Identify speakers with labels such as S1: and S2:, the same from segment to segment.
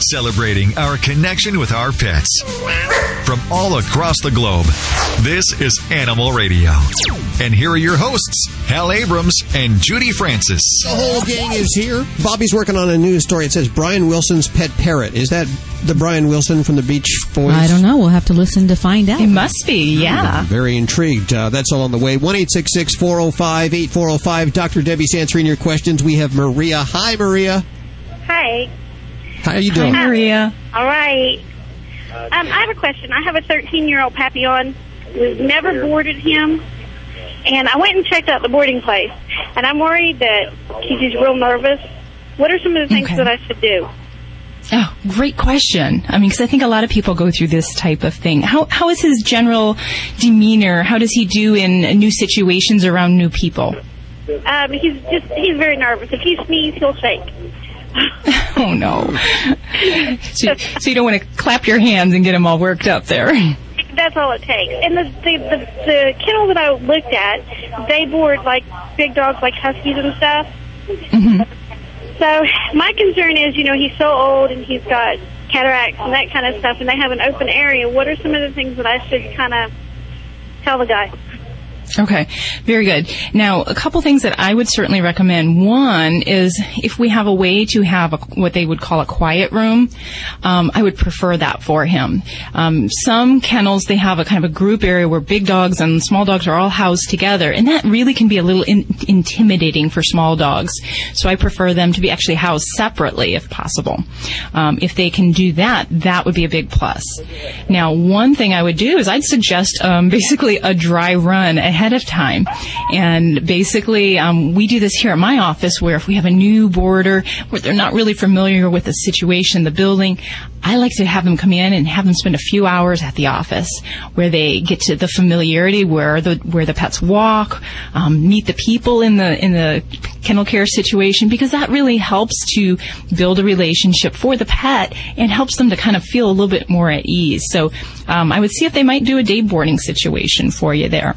S1: celebrating our connection with our pets. From all across the globe, this is Animal Radio. And here are your hosts, Hal Abrams and Judy Francis.
S2: The whole gang is here. Bobby's working on a news story. It says Brian Wilson's pet parrot. Is that the Brian Wilson from the Beach Boys?
S3: I don't know. We'll have to listen to find out.
S4: It must be, yeah.
S2: I'm very intrigued. Uh, that's all on the way. 1 405 8405. Dr. Debbie's answering your questions. We have Maria. Hi, Maria.
S5: Hi.
S2: How are you doing?
S4: Hi, Maria.
S5: All right. Um, I have a question. I have a 13 year old Papillon. We've never boarded him. And I went and checked out the boarding place. And I'm worried that he's just real nervous. What are some of the things
S4: Okay.
S5: that I should do?
S4: Oh, great question. I mean, because I think a lot of people go through this type of thing. How how is his general demeanor? How does he do in new situations around new people?
S5: Um, he's just, he's very nervous. If he sneezes, he'll shake.
S4: Oh no! so, so you don't want to clap your hands and get them all worked up there.
S5: That's all it takes. And the, the the the kennel that I looked at, they board like big dogs, like huskies and stuff. Mm-hmm. So my concern is, you know, he's so old and he's got cataracts and that kind of stuff, and they have an open area. What are some of the things that I should kind of tell the guy?
S4: Okay, very good. Now, a couple things that I would certainly recommend. One is if we have a way to have a, what they would call a quiet room, um, I would prefer that for him. Um, some kennels they have a kind of a group area where big dogs and small dogs are all housed together, and that really can be a little in, intimidating for small dogs. So I prefer them to be actually housed separately if possible. Um, if they can do that, that would be a big plus. Now, one thing I would do is I'd suggest um, basically a dry run ahead of time. And basically, um, we do this here at my office where if we have a new boarder where they're not really familiar with the situation, the building, I like to have them come in and have them spend a few hours at the office where they get to the familiarity where the where the pets walk, um, meet the people in the in the kennel care situation because that really helps to build a relationship for the pet and helps them to kind of feel a little bit more at ease. So um, I would see if they might do a day boarding situation for you there.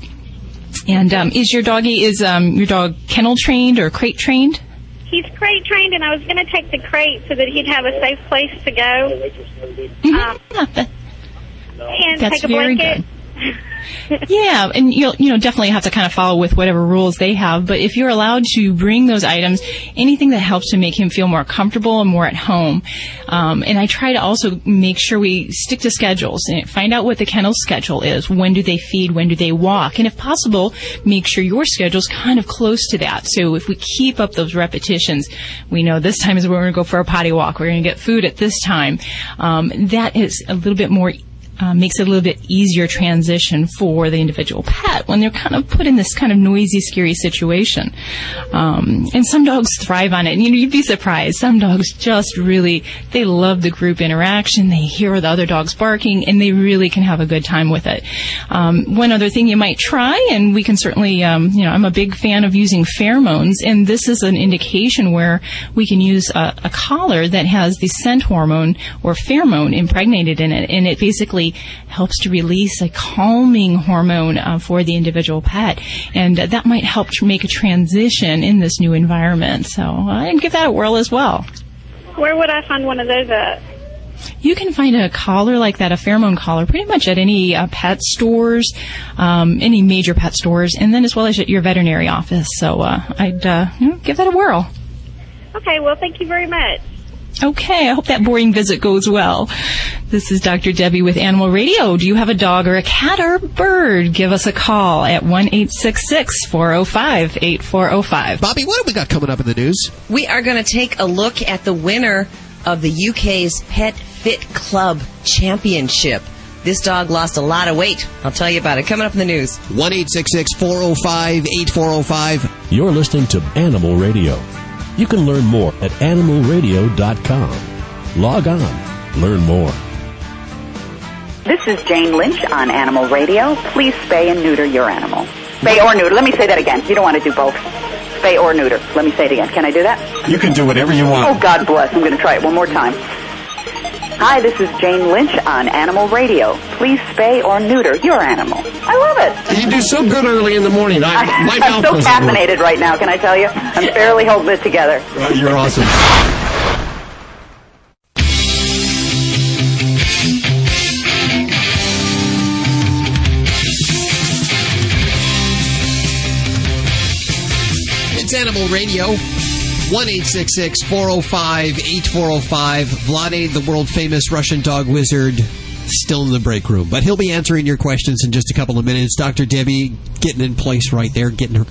S4: And um, is your doggy is um, your dog kennel trained or crate trained?
S5: He's crate trained, and I was going to take the crate so that he'd have a safe place to go um,
S4: Yeah, that-
S5: and
S4: That's
S5: take a
S4: very
S5: blanket.
S4: Yeah, and you'll you know definitely have to kind of follow with whatever rules they have. But if you're allowed to bring those items, anything that helps to make him feel more comfortable and more at home. Um, and I try to also make sure we stick to schedules and find out what the kennel schedule is. When do they feed? When do they walk? And if possible, make sure your schedule's kind of close to that. So if we keep up those repetitions, we know this time is when we're going to go for a potty walk. We're going to get food at this time. Um, that is a little bit more uh, makes it a little bit easier transition for the individual pet when they're kind of put in this kind of noisy, scary situation. Um, and some dogs thrive on it. And, you know, you'd be surprised. Some dogs just really, they love the group interaction. They hear the other dogs barking and they really can have a good time with it. Um, one other thing you might try, and we can certainly, um, you know, I'm a big fan of using pheromones, and this is an indication where we can use a, a collar that has the scent hormone or pheromone impregnated in it, and it basically helps to release a calming hormone uh, for the individual pet, and uh, that might help to make a transition in this new environment. So I'd give that a whirl as well.
S5: Where would I find one of those at?
S4: You can find a collar like that, a pheromone collar, pretty much at any uh, pet stores, um, any major pet stores, and then as well as at your veterinary office. So uh, I'd uh, you know, give that a whirl.
S5: Okay, well, thank you very much.
S4: Okay, I hope that boring visit goes well. This is Dr. Debbie with Animal Radio. Do you have a dog or a cat or a bird? Give us a call at 1 405 8405.
S2: Bobby, what have we got coming up in the news?
S6: We are going to take a look at the winner of the UK's Pet Fit Club Championship. This dog lost a lot of weight. I'll tell you about it coming up in the news.
S2: 1 405 8405.
S7: You're listening to Animal Radio. You can learn more at animalradio.com. Log on, learn more.
S8: This is Jane Lynch on Animal Radio. Please spay and neuter your animal. Spay or neuter. Let me say that again. You don't want to do both. Spay or neuter. Let me say it again. Can I do that?
S9: You can do whatever you want.
S8: Oh, God bless. I'm going to try it one more time. Hi, this is Jane Lynch on Animal Radio. Please spay or neuter your animal. I love it.
S9: You do so good early in the morning. I,
S8: I,
S9: am
S8: so fascinated right now, can I tell you? I'm barely holding it together.
S9: You're awesome.
S2: It's Animal Radio. 1 405 8405. Vladae, the world famous Russian dog wizard, still in the break room. But he'll be answering your questions in just a couple of minutes. Dr. Debbie getting in place right there, getting her.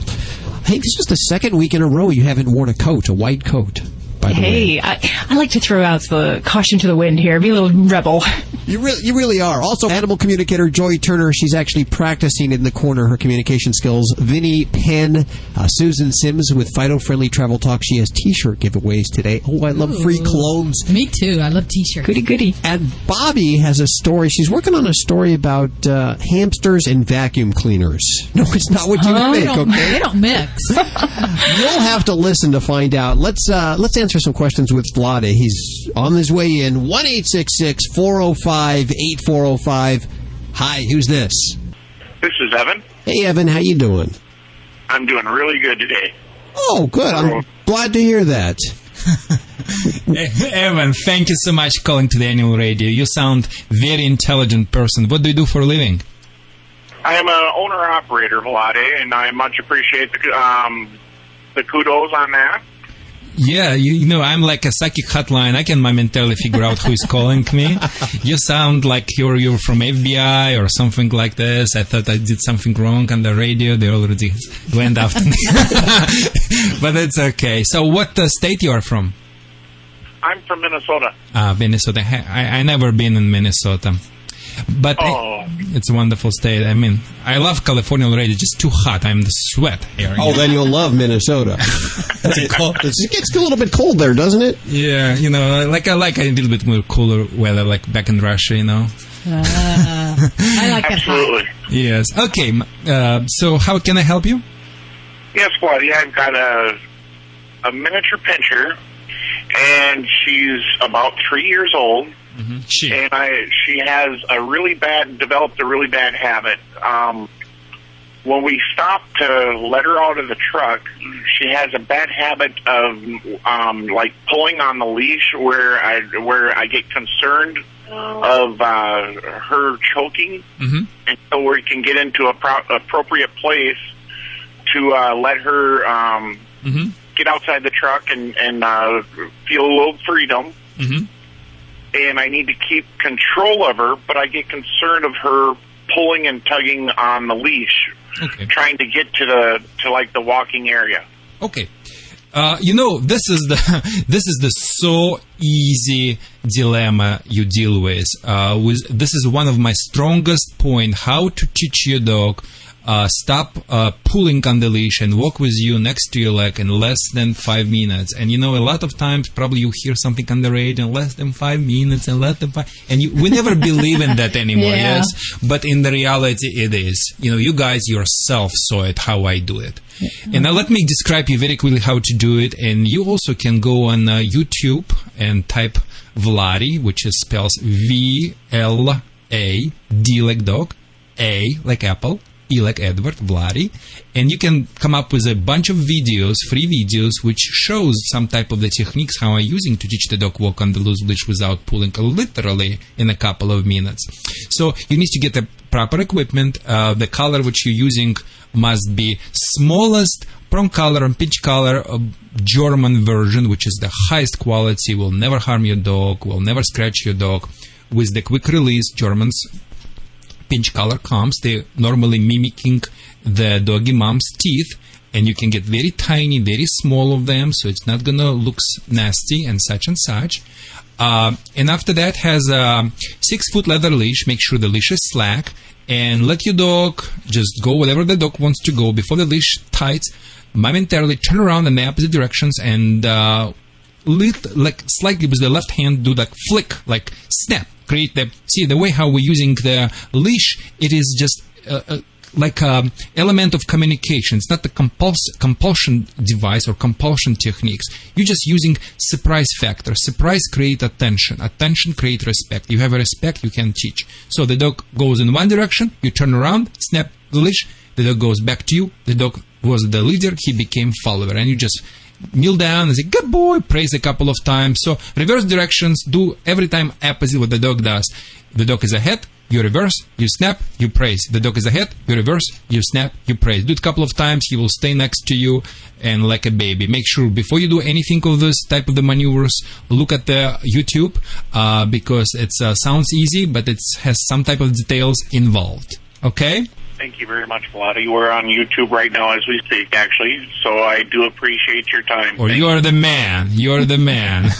S2: Hey, this is the second week in a row you haven't worn a coat, a white coat. By the way.
S4: Hey, I, I like to throw out the caution to the wind here, be a little rebel.
S2: You really, you really are. Also, animal communicator Joy Turner. She's actually practicing in the corner her communication skills. Vinny Penn, uh, Susan Sims with Fido Friendly Travel Talk. She has T-shirt giveaways today. Oh, I love free clones.
S3: Me too. I love t-shirts.
S4: Goody goody.
S2: And Bobby has a story. She's working on a story about uh, hamsters and vacuum cleaners. No, it's not what you
S3: Oh,
S2: think. Okay,
S3: they don't mix.
S2: you'll have to listen to find out. Let's uh, let's answer some questions with Vladae. He's on his way in. One eight six six four zero five eight four zero five. Hi, who's this?
S10: This is Evan.
S2: Hey, Evan, how you doing?
S10: I'm doing really good today.
S2: Oh, good. I'm glad to hear that.
S11: Evan, thank you so much for calling to the annual radio. You sound very intelligent person. What do you do for a living?
S10: I am an owner operator of Vlade, and I much appreciate the um, the kudos on that.
S11: Yeah, you, you know, I'm like a psychic hotline. I can momentarily figure out who is calling me. You sound like you're you're from FBI or something like this. I thought I did something wrong on the radio. They already went after me, but it's okay. So, what uh, state you are from?
S10: I'm from Minnesota.
S11: Ah, Minnesota. I, I never been in Minnesota, but
S10: Oh.
S11: it's a wonderful state. I mean, I love California already. It's just too hot. I'm the sweat here.
S2: Oh, then you'll love Minnesota. cold, it gets a little bit cold there, doesn't it?
S11: Yeah, you know, like I like a little bit more cooler weather, like back in Russia, you know.
S3: Ah, I like it hot.
S10: Absolutely.
S11: Yes. Okay. Uh, so, how can I help you?
S10: Yes, Vladae, I've got a a miniature pinscher, and she's about three years old.
S11: She.
S10: and I she has a really bad developed a really bad habit. Um, when we stop to let her out of the truck, she has a bad habit of um, like pulling on the leash where I where I get concerned of uh, her choking,
S11: Mm-hmm.
S10: and so we can get into a pro- appropriate place to uh, let her um,
S11: Mm-hmm.
S10: get outside the truck and and uh, feel a little freedom
S11: Mm-hmm.
S10: And I need to keep control of her, but I get concerned of her pulling and tugging on the leash,
S11: Okay.
S10: trying to get to the to like the walking area.
S11: Okay. Uh, you know, this is the this is the so easy dilemma you deal with. Uh, with this is one of my strongest point: how to teach your dog uh, stop uh, pulling on the leash and walk with you next to your leg in less than five minutes. And you know, a lot of times probably you hear something on the radio in less than five minutes and less than five, and you, we never believe in that anymore.
S3: Yeah.
S11: Yes, but in the reality, it is. You know, you guys yourself saw it how I do it. And now let me describe you very quickly how to do it. And you also can go on uh, YouTube and type Vladae, which is spells V L A D like dog, A like apple, E like Edward, Vladi, and you can come up with a bunch of videos, free videos, which shows some type of the techniques how I'm using to teach the dog walk on the loose leash without pulling, literally in a couple of minutes. So you need to get the proper equipment. Uh, the color which you're using must be smallest prong color and pinch color German version, which is the highest quality, will never harm your dog, will never scratch your dog. With the quick release, Germans pinch color comes, they're normally mimicking the doggy mom's teeth, and you can get very tiny, very small of them, so it's not gonna look nasty and such and such. Uh, and after that has a six foot leather leash. Make sure the leash is slack, and let your dog just go wherever the dog wants to go before the leash tights. Momentarily turn around in the opposite directions and uh, lit, like slightly with the left hand do like flick like snap create the see the way how we're using the leash it is just uh, uh, like a element of communication. It's not the compuls- compulsion device or compulsion techniques. You're just using surprise factor. Surprise create attention. Attention create respect. You have a respect you can teach. So the dog goes in one direction you turn around snap the leash the dog goes back to you the dog was the leader he became follower. And you just kneel down and say good boy praise a couple of times so reverse directions do every time opposite what the dog does the dog is ahead you reverse, you snap, you praise. The dog is ahead, you reverse, you snap, you praise. Do it a couple of times, he will stay next to you and like a baby. Make sure before you do anything of this type of the maneuvers, look at the YouTube uh, because it uh, sounds easy, but it has some type of details involved. Okay?
S10: Thank you very much, Vladae. We're on YouTube right now as we speak, actually, so I do appreciate your time.
S11: Or you're the man. You're the man.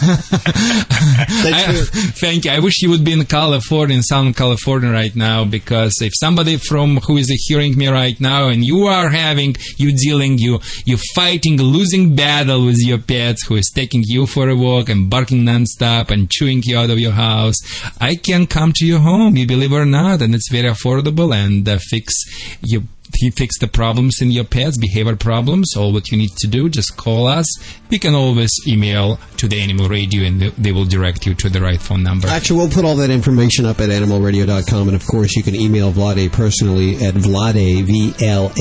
S11: I, thank you. I wish you would be in California, in Southern California right now, because if somebody from who is hearing me right now and you are having, you dealing, you, you fighting, losing battle with your pets who is taking you for a walk and barking nonstop and chewing you out of your house, I can come to your home, you believe it or not, and it's very affordable and uh, fix you he fix the problems in your pets, behavior problems. All what you need to do, just call us. You can always email to the Animal Radio and they will direct you to the right phone number.
S2: Actually, we'll put all that information up at animalradio.com. And of course, you can email Vladae personally at Vladae, V-L-A-D-A-E,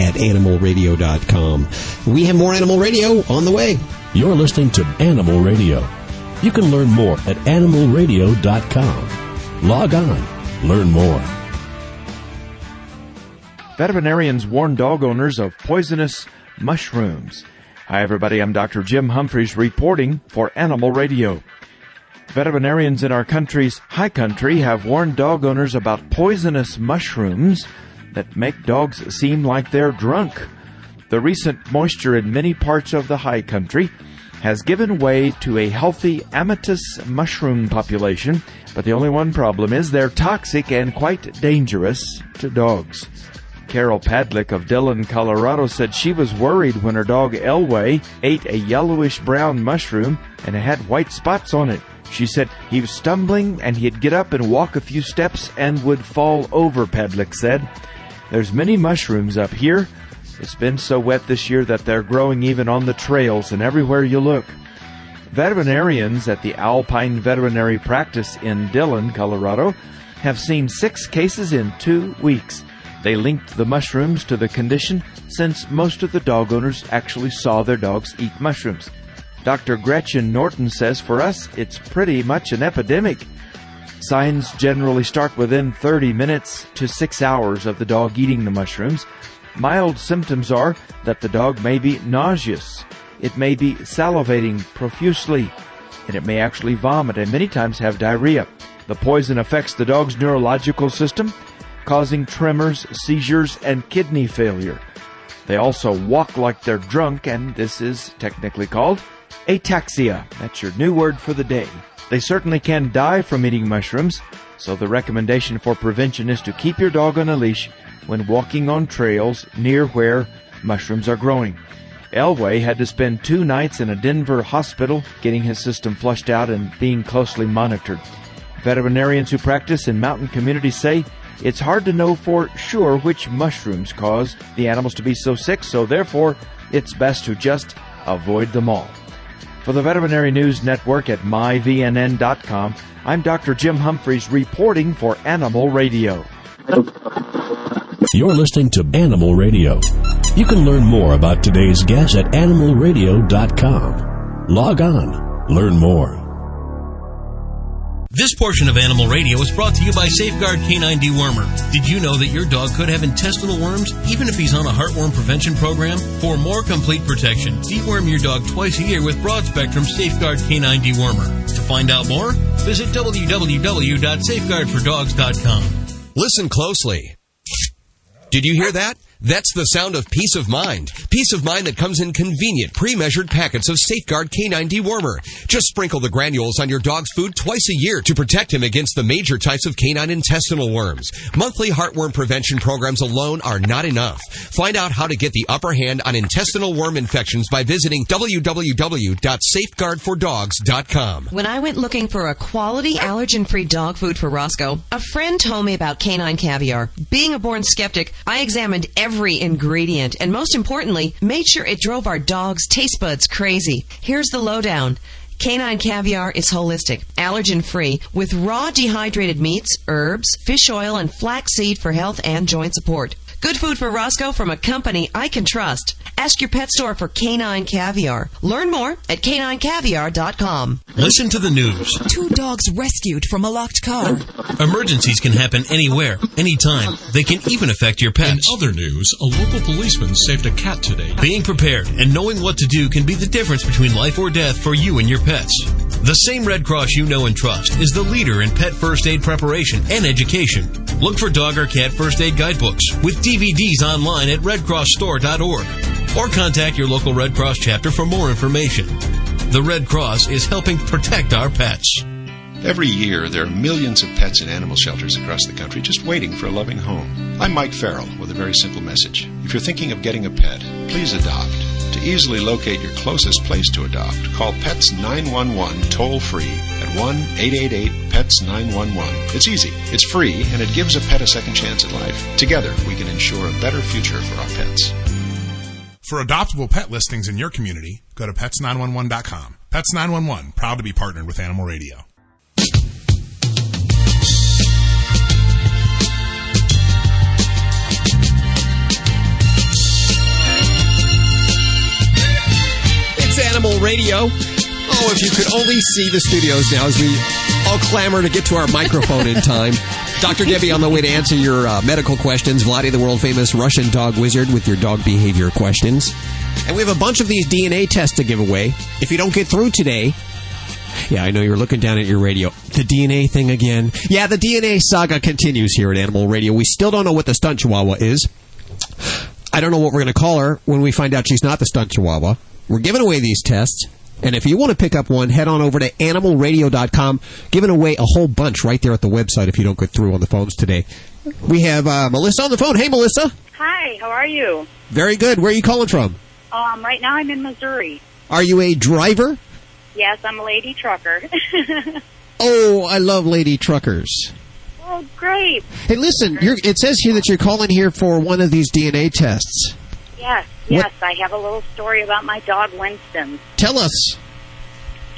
S2: at animalradio.com. We have more Animal Radio on the way.
S12: You're listening to Animal Radio. You can learn more at animalradio.com. Log on, learn more.
S13: Veterinarians warn dog owners of poisonous mushrooms. Hi, everybody. I'm Dr. Jim Humphries reporting for Animal Radio. Veterinarians in our country's high country have warned dog owners about poisonous mushrooms that make dogs seem like they're drunk. The recent moisture in many parts of the high country has given way to a healthy Amanita mushroom population, but the only one problem is they're toxic and quite dangerous to dogs. Carol Padlick of Dillon, Colorado said she was worried when her dog Elway ate a yellowish brown mushroom and it had white spots on it. She said he was stumbling and he'd get up and walk a few steps and would fall over, Padlick said. There's many mushrooms up here. It's been so wet this year that they're growing even on the trails and everywhere you look. Veterinarians at the Alpine Veterinary Practice in Dillon, Colorado, have seen six cases in two weeks. They linked the mushrooms to the condition since most of the dog owners actually saw their dogs eat mushrooms. Dr. Gretchen Norton says for us, it's pretty much an epidemic. Signs generally start within 30 minutes to 6 hours of the dog eating the mushrooms. Mild symptoms are that the dog may be nauseous, it may be salivating profusely, and it may actually vomit and many times have diarrhea. The poison affects the dog's neurological system, causing tremors, seizures, and kidney failure. They also walk like they're drunk, and this is technically called ataxia. That's your new word for the day. They certainly can die from eating mushrooms, so the recommendation for prevention is to keep your dog on a leash when walking on trails near where mushrooms are growing. Elway had to spend two nights in a Denver hospital getting his system flushed out and being closely monitored. Veterinarians who practice in mountain communities say it's hard to know for sure which mushrooms cause the animals to be so sick, so therefore it's best to just avoid them all. For the Veterinary News Network at myvnn.com, I'm Dr. Jim Humphries reporting for Animal Radio.
S12: You're listening to Animal Radio. You can learn more about today's guest at animalradio.com. Log on, learn more.
S14: This portion of Animal Radio is brought to you by Safeguard Canine Dewormer. Did you know that your dog could have intestinal worms even if he's on a heartworm prevention program? For more complete protection, deworm your dog twice a year with broad spectrum Safeguard Canine Dewormer. To find out more, visit www.safeguardfordogs.com.
S15: Listen closely. Did you hear that? That's the sound of peace of mind. Peace of mind that comes in convenient, pre-measured packets of Safeguard Canine Dewormer. Just sprinkle the granules on your dog's food twice a year to protect him against the major types of canine intestinal worms. Monthly heartworm prevention programs alone are not enough. Find out how to get the upper hand on intestinal worm infections by visiting www.safeguardfordogs.com.
S16: When I went looking for a quality allergen-free dog food for Roscoe, a friend told me about canine caviar. Being a born skeptic, I examined every every ingredient and most importantly, made sure it drove our dog's taste buds crazy. Here's the lowdown. Canine caviar is holistic, allergen free, with raw dehydrated meats, herbs, fish oil, and flaxseed for health and joint support.
S6: Good food for Roscoe from a company I can trust. Ask your pet store for canine caviar. Learn more at caninecaviar.com.
S14: Listen to the news.
S17: Two dogs rescued from a locked car.
S14: Emergencies can happen anywhere, anytime. They can even affect your pets.
S12: In other news, a local policeman saved a cat today.
S14: Being prepared and knowing what to do can be the difference between life or death for you and your pets. The same Red Cross you know and trust is the leader in pet first aid preparation and education. Look for dog or cat first aid guidebooks with DVDs online at redcrossstore.org or contact your local Red Cross chapter for more information. The Red Cross is helping protect our pets.
S18: Every year, there are millions of pets in animal shelters across the country just waiting for a loving home. I'm Mike Farrell with a very simple message. If you're thinking of getting a pet, please adopt. To easily locate your closest place to adopt, call Pets 911 toll free at 1 888 PETS 911. It's easy, it's free, and it gives a pet a second chance at life. Together, we can ensure a better future for our pets.
S19: For adoptable pet listings in your community, go to pets911.com. Pets 911, proud to be partnered with Animal Radio.
S2: It's Animal Radio. Oh, if you could only see the studios now as we all clamor to get to our microphone in time. Dr. Debbie on the way to answer your uh, medical questions. Vladae, the world famous Russian dog wizard, with your dog behavior questions. And we have a bunch of these DNA tests to give away. If you don't get through today, yeah, I know you're looking down at your radio. The DNA thing again. Yeah, the DNA saga continues here at Animal Radio. We still don't know what the stunt chihuahua is. I don't know what we're going to call her when we find out she's not the stunt chihuahua. We're giving away these tests. And if you want to pick up one, head on over to animalradio.com. Giving away a whole bunch right there at the website if you don't get through on the phones today. We have uh, Melissa on the phone. Hey, Melissa.
S20: Hi, how are you?
S2: Very good. Where are you calling from?
S20: Um, right now I'm in Missouri.
S2: Are you a driver?
S20: Yes, I'm a lady trucker.
S2: Oh, I love lady truckers.
S20: oh, great.
S2: Hey, listen, you're, it says here that you're calling here for one of these DNA tests.
S20: Yes, yes, I have a little story about my dog Winston.
S2: Tell us.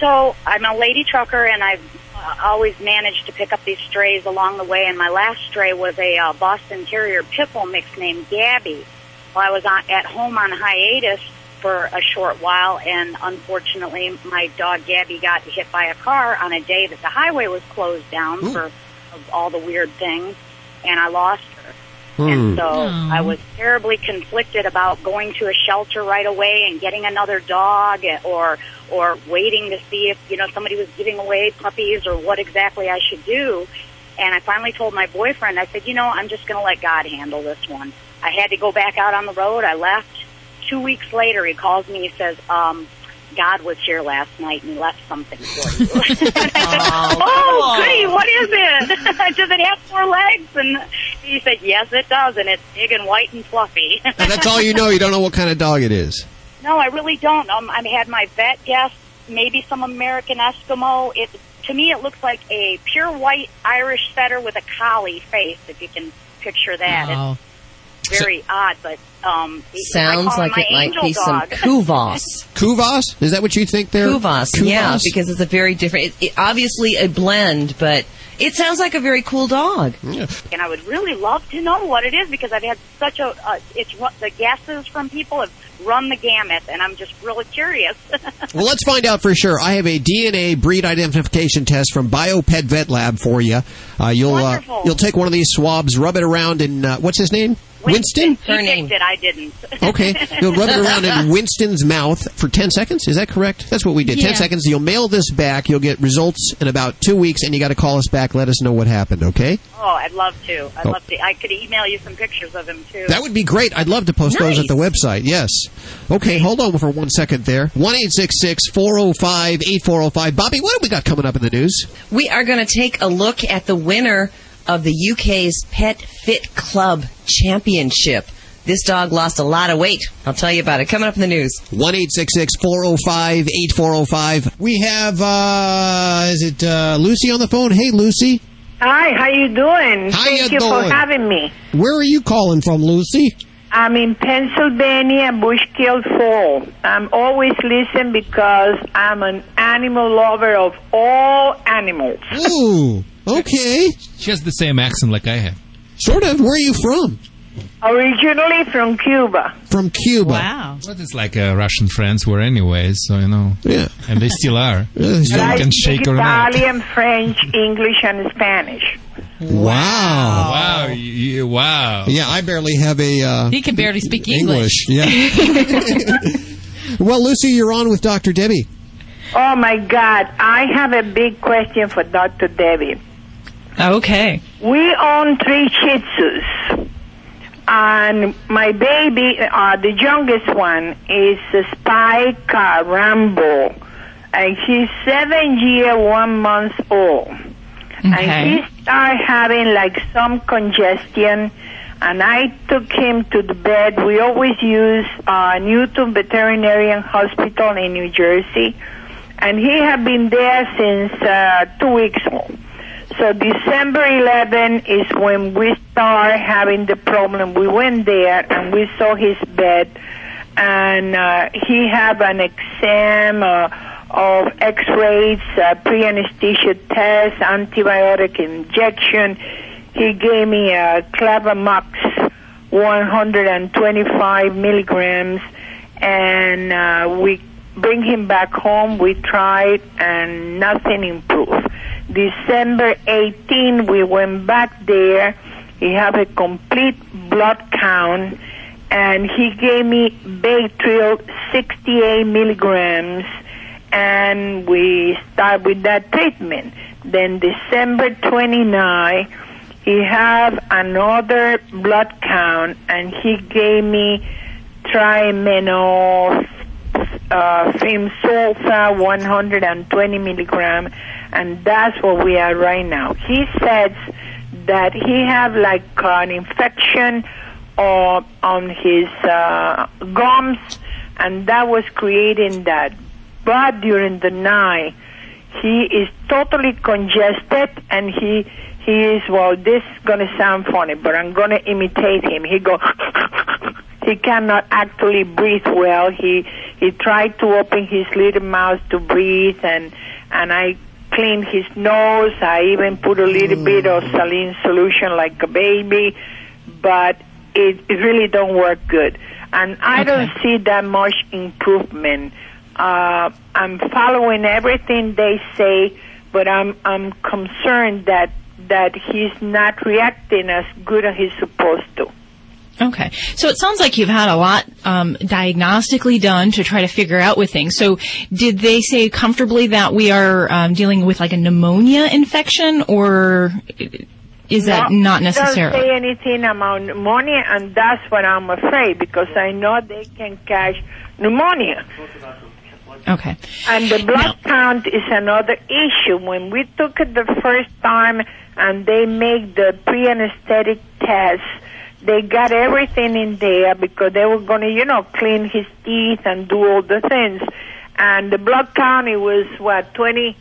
S20: So I'm a lady trucker, and I've uh, always managed to pick up these strays along the way. And my last stray was a uh, Boston Terrier pit bull mix named Gabby. Well, I was on, at home on hiatus for a short while, and unfortunately, my dog Gabby got hit by a car on a day that the highway was closed down
S21: Ooh.
S20: for of all the weird things, and I lost her.
S21: Hmm.
S20: And so I was terribly conflicted about going to a shelter right away and getting another dog or or waiting to see if, you know, somebody was giving away puppies or what exactly I should do. And I finally told my boyfriend, I said, you know, I'm just going to let God handle this one. I had to go back out on the road. I left. Two weeks later, he calls me. He says, um, God was here last night and he left something for you. oh, goody, what is it? does it have four legs? And he said, yes, it does, and it's big and white and fluffy.
S2: And that's all you know. You don't know what kind of dog it is.
S20: no, I really don't. Um, I had my vet guess maybe some American Eskimo. It to me, it looks like a pure white Irish setter with a collie face. If you can picture that,
S16: Wow.
S20: it's very odd, but um, I
S16: Sounds
S20: call
S16: like it might
S20: angel
S16: be some. Kuvasz.
S2: Kuvasz? Is that what you think there?
S16: Kuvasz, yeah, because it's a very different, it, it, obviously a blend, but it sounds like a very cool dog. Yeah.
S20: and I would really love to know what it is because I've had such a uh, it's ru- the guesses from people have run the gamut, and I'm just really curious.
S2: Well, let's find out for sure. I have a DNA breed identification test from BioPet Vet Lab for you. Uh, you'll uh,
S20: Wonderful.
S2: you'll take one of these swabs, rub it around in uh, what's his name? Winston.
S20: He picked it, I didn't.
S2: Okay, you'll rub it around in Winston's mouth for 10 seconds. Is that correct? That's what we did. 10 seconds. You'll mail this back. You'll get results in about two weeks, and you got to call us back. Let us know what happened, okay?
S20: Oh, I'd love to. I'd
S2: Oh.
S20: love to. I could email you some pictures of him too.
S2: That would be great. I'd love to post those at the website. Yes. Okay, hold on for one second there. 1 405 8405. Bobby, what have we got coming up in the news?
S16: We are going to take a look at the winner of the UK's Pet Fit Club Championship. This dog lost a lot of weight. I'll tell you about it coming up in the news.
S2: 1 405 8405. We have, uh, is it uh, Lucy on the phone? Hey, Lucy.
S22: Hi, how you doing?
S2: How
S22: Thank
S2: you
S22: you for having me.
S2: Where are you calling from, Lucy?
S22: I'm in Pennsylvania, Bushkill Fall. I'm always listening because I'm an animal lover of all animals.
S2: Ooh, okay.
S23: She has the same accent like I have.
S2: Sort of. Where are you from?
S22: Originally from Cuba.
S2: From Cuba.
S3: Wow.
S23: Well, it's like uh, Russian friends were anyways, so you know.
S2: Yeah.
S23: And they still are.
S2: Yeah,
S23: you
S22: I
S23: can
S22: speak
S23: shake or.
S22: Italian, French, English, and Spanish.
S2: Wow.
S23: Wow. you- wow.
S2: Yeah, I barely have a uh,
S3: He can barely speak
S2: English.
S3: English.
S2: Yeah. well, Lucy, you're on with Dr. Debbie.
S22: Oh my God! I have a big question for Dr. Debbie.
S4: Okay.
S22: We own three Shih Tzus, and my baby, uh, the youngest one, is Spike uh, Rambo, and he's seven year one month old.
S4: Okay.
S22: And he started having like some congestion, and I took him to the bed. We always use uh, Newton Veterinarian Hospital in New Jersey, and he had been there since uh, two weeks old. So December 11 is when we start having the problem. We went there and we saw his bed, and uh, he had an exam uh, of X-rays, uh, pre-anesthesia test, antibiotic injection. He gave me a Clavamox 125 milligrams, and uh, we bring him back home. We tried, and nothing improved. December 18, we went back there. He had a complete blood count, and he gave me Baytril 68 milligrams, and we start with that treatment. Then December 29, he have another blood count, and he gave me triamino uh, sulfa 120 milligram, and that's where we are right now. He says that he have like an infection uh, on his uh, gums, and that was creating that. But during the night, he is totally congested, and he he is well. This is gonna sound funny, but I'm gonna imitate him. He go. he cannot actually breathe well. He he tried to open his little mouth to breathe, and and I cleaned his nose. I even put a little bit of saline solution like a baby, but it, it really don't work good. And I don't see that much improvement. Uh, I'm following everything they say, but I'm I'm concerned that that he's not reacting as good as he's supposed to.
S4: Okay. So it sounds like you've had a lot um, diagnostically done to try to figure out with things. So did they say comfortably that we are um, dealing with like a pneumonia infection or is that
S22: No,
S4: not
S22: Don't say anything about pneumonia, and that's what I'm afraid because I know they can catch pneumonia.
S4: Okay.
S22: And the blood count is another issue. When we took it the first time and they make the pre-anesthetic test, they got everything in there because they were going to, you know, clean his teeth and do all the things. And the blood count, it was, what, 20?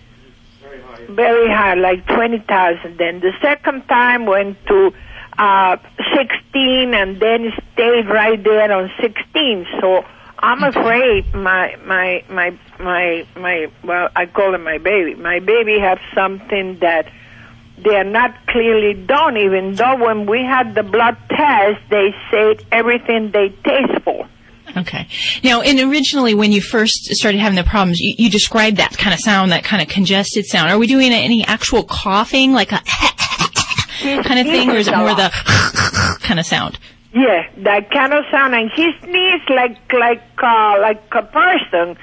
S22: Very high. Very high, like 20,000. Then the second time went to uh, 16 and then stayed right there on 16. So I'm afraid my, my, my, my, my, well, I call it my baby. My baby have something that they are not clearly done, even though when we had the blood test, they said everything they taste for.
S4: Okay. Now, and originally when you first started having the problems, you, you described that kind of sound, that kind of congested sound. Are we doing any actual coughing, like a kind of thing, or is it more the kind of sound?
S22: Yeah, that kind of sound, and he sneezes like like uh, like a person.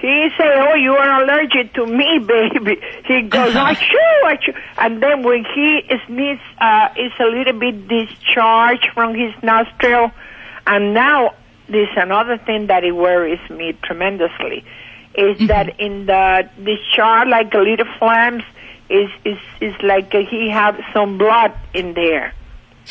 S22: He say, "Oh, you are allergic to me, baby." He goes, i "Achoo, achoo," and then when he sneezes, uh, it's a little bit discharge from his nostril, and now there's another thing that it worries me tremendously, is that in the discharge, like a little flames, is is is like he have some blood in there.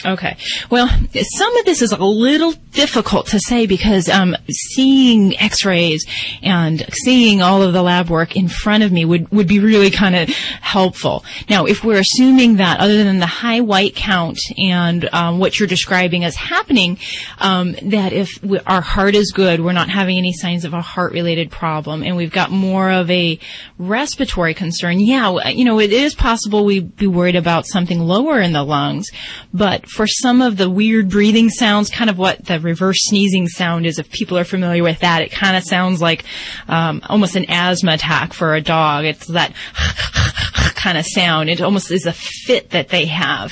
S4: Okay. Well, some of this is a little difficult to say because um, seeing X-rays and seeing all of the lab work in front of me would, would be really kind of helpful. Now, if we're assuming that other than the high white count and um, what you're describing as happening, um, that if we, our heart is good, we're not having any signs of a heart-related problem, and we've got more of a respiratory concern, yeah, you know, it is possible we'd be worried about something lower in the lungs, but that for some of the weird breathing sounds, kind of what the reverse sneezing sound is, if people are familiar with that, it kind of sounds like um, almost an asthma attack for a dog. It's that kind of sound. It almost is a fit that they have.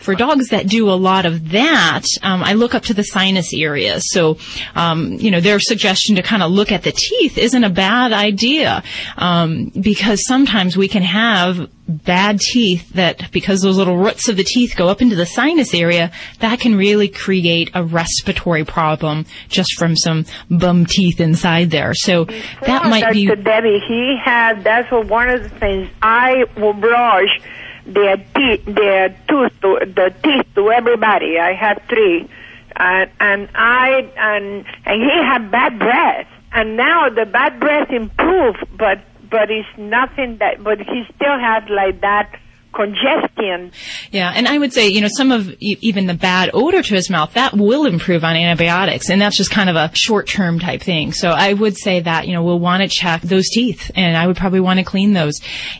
S4: For dogs that do a lot of that, um, I look up to the sinus area. So, um, you know, their suggestion to kind of look at the teeth isn't a bad idea um, because sometimes we can have bad teeth that because those little roots of the teeth go up into the sinus area that can really create a respiratory problem just from some bum teeth inside there so that might be
S22: Dr. Debbie, he had, that's what one of the things, I will brush their teeth, their tooth, to, the teeth to everybody. I have three. And, and I, and, and he had bad breath. And now the bad breath improved, but, but it's nothing that, but he still had like that congestion.
S4: Yeah, and I would say, you know, some of even the bad odor to his mouth, that will improve on antibiotics, and that's just kind of a short-term type thing. So I would say that, you know, we'll want to check those teeth, and I would probably want to clean those.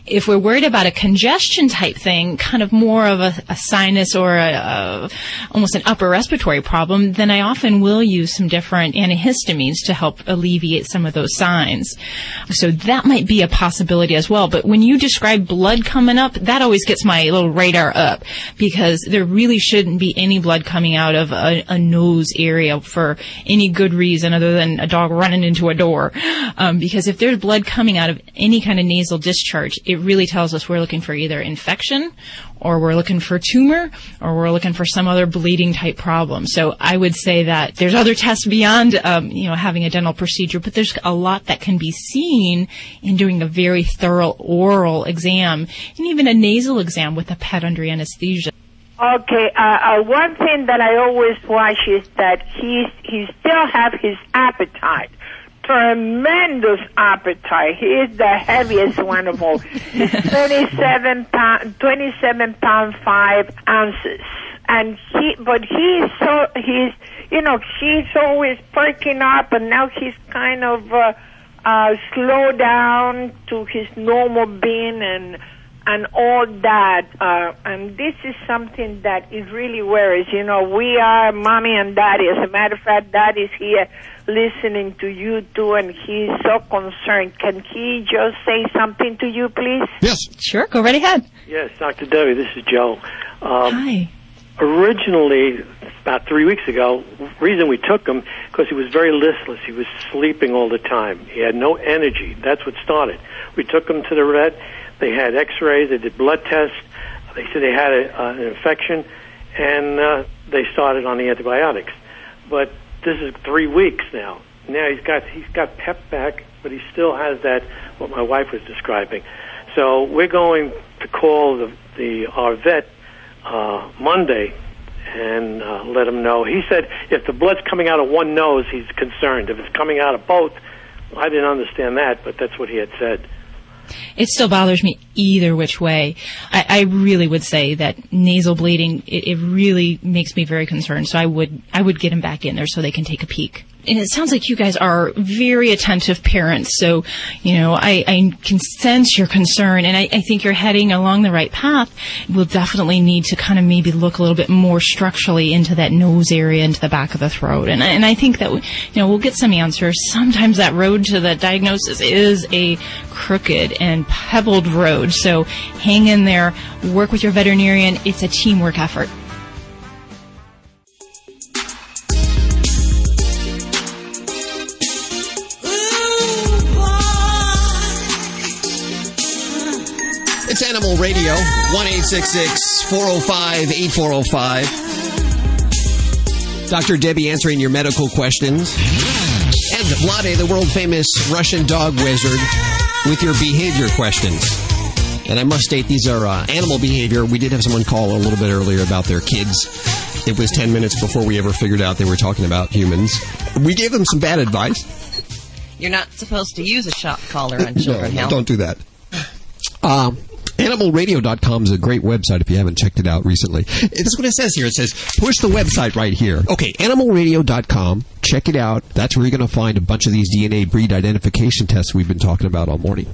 S4: If we're worried about a congestion type thing, kind of more of a, a sinus or a, a, almost an upper respiratory problem, then I often will use some different antihistamines to help alleviate some of those signs. So that might be a possibility as well. But when you describe blood coming up, that always gets my little radar up because there really shouldn't be any blood coming out of a, a nose area for any good reason other than a dog running into a door. Um, because if there's blood coming out of any kind of nasal discharge, it really tells us we're looking for either infection or we're looking for tumor or we're looking for some other bleeding type problem. So I would say that there's other tests beyond, um, you know, having a dental procedure, but there's a lot that can be seen in doing a very thorough oral exam and even a nasal exam with a pet under anesthesia.
S22: Okay, uh, uh, one thing that I always watch is that he's, he still have his appetite. Tremendous appetite. He is the heaviest one of all. He's 27 pound, 27 pound 5 ounces. And he, but he's so, he's, you know, he's always perking up and now he's kind of, uh, uh, slow down to his normal being and, and all that. Uh, and this is something that is really worries. You know, we are mommy and daddy. As a matter of fact, daddy's here listening to you too, and he's so concerned. Can he just say something to you, please?
S2: Yes.
S4: Sure, go right ahead.
S24: Yes, Dr. Debbie, this is Joe. Um,
S4: Hi.
S24: Originally, about three weeks ago, reason we took him because he was very listless. He was sleeping all the time. He had no energy. That's what started. We took him to the vet. They had X-rays. They did blood tests. They said they had a, uh, an infection, and uh, they started on the antibiotics. But this is three weeks now. Now he's got he's got pep back, but he still has that what my wife was describing. So we're going to call the the our vet uh, Monday and uh, let him know. He said if the blood's coming out of one nose, he's concerned. If it's coming out of both, I didn't understand that, but that's what he had said.
S4: It still bothers me either which way. I, I really would say that nasal bleeding, it, it really makes me very concerned. So I would, I would get him back in there so they can take a peek. And it sounds like you guys are very attentive parents. So, you know, I, I can sense your concern and I, I think you're heading along the right path. We'll definitely need to kind of maybe look a little bit more structurally into that nose area, into the back of the throat. And, and I think that, you know, we'll get some answers. Sometimes that road to the diagnosis is a crooked and pebbled road. So hang in there, work with your veterinarian. It's a teamwork effort.
S2: It's Radio, 1 405 8405. Dr. Debbie answering your medical questions. And Vladae, the world famous Russian dog wizard, with your behavior questions. And I must state, these are uh, animal behavior. We did have someone call a little bit earlier about their kids. It was 10 minutes before we ever figured out they were talking about humans. We gave them some bad advice.
S16: You're not supposed to use a shock collar on children,
S2: no,
S16: Hal.
S2: don't do that. Um, animalradio.com is a great website if you haven't checked it out recently. That's what it says here. It says, push the website right here. Okay, animalradio.com. Check it out. That's where you're going to find a bunch of these DNA breed identification tests we've been talking about all morning.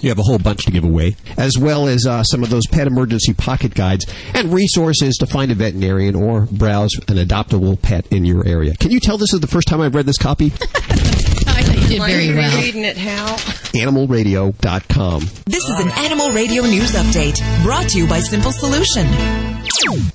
S2: You have a whole bunch to give away, as well as uh, some of those pet emergency pocket guides and resources to find a veterinarian or browse an adoptable pet in your area. Can you tell this is the first time I've read this copy?
S3: I thought you did very well.
S16: Reading it, Hal.
S2: AnimalRadio.com.
S17: This is an Animal Radio News Update brought to you by Simple Solution.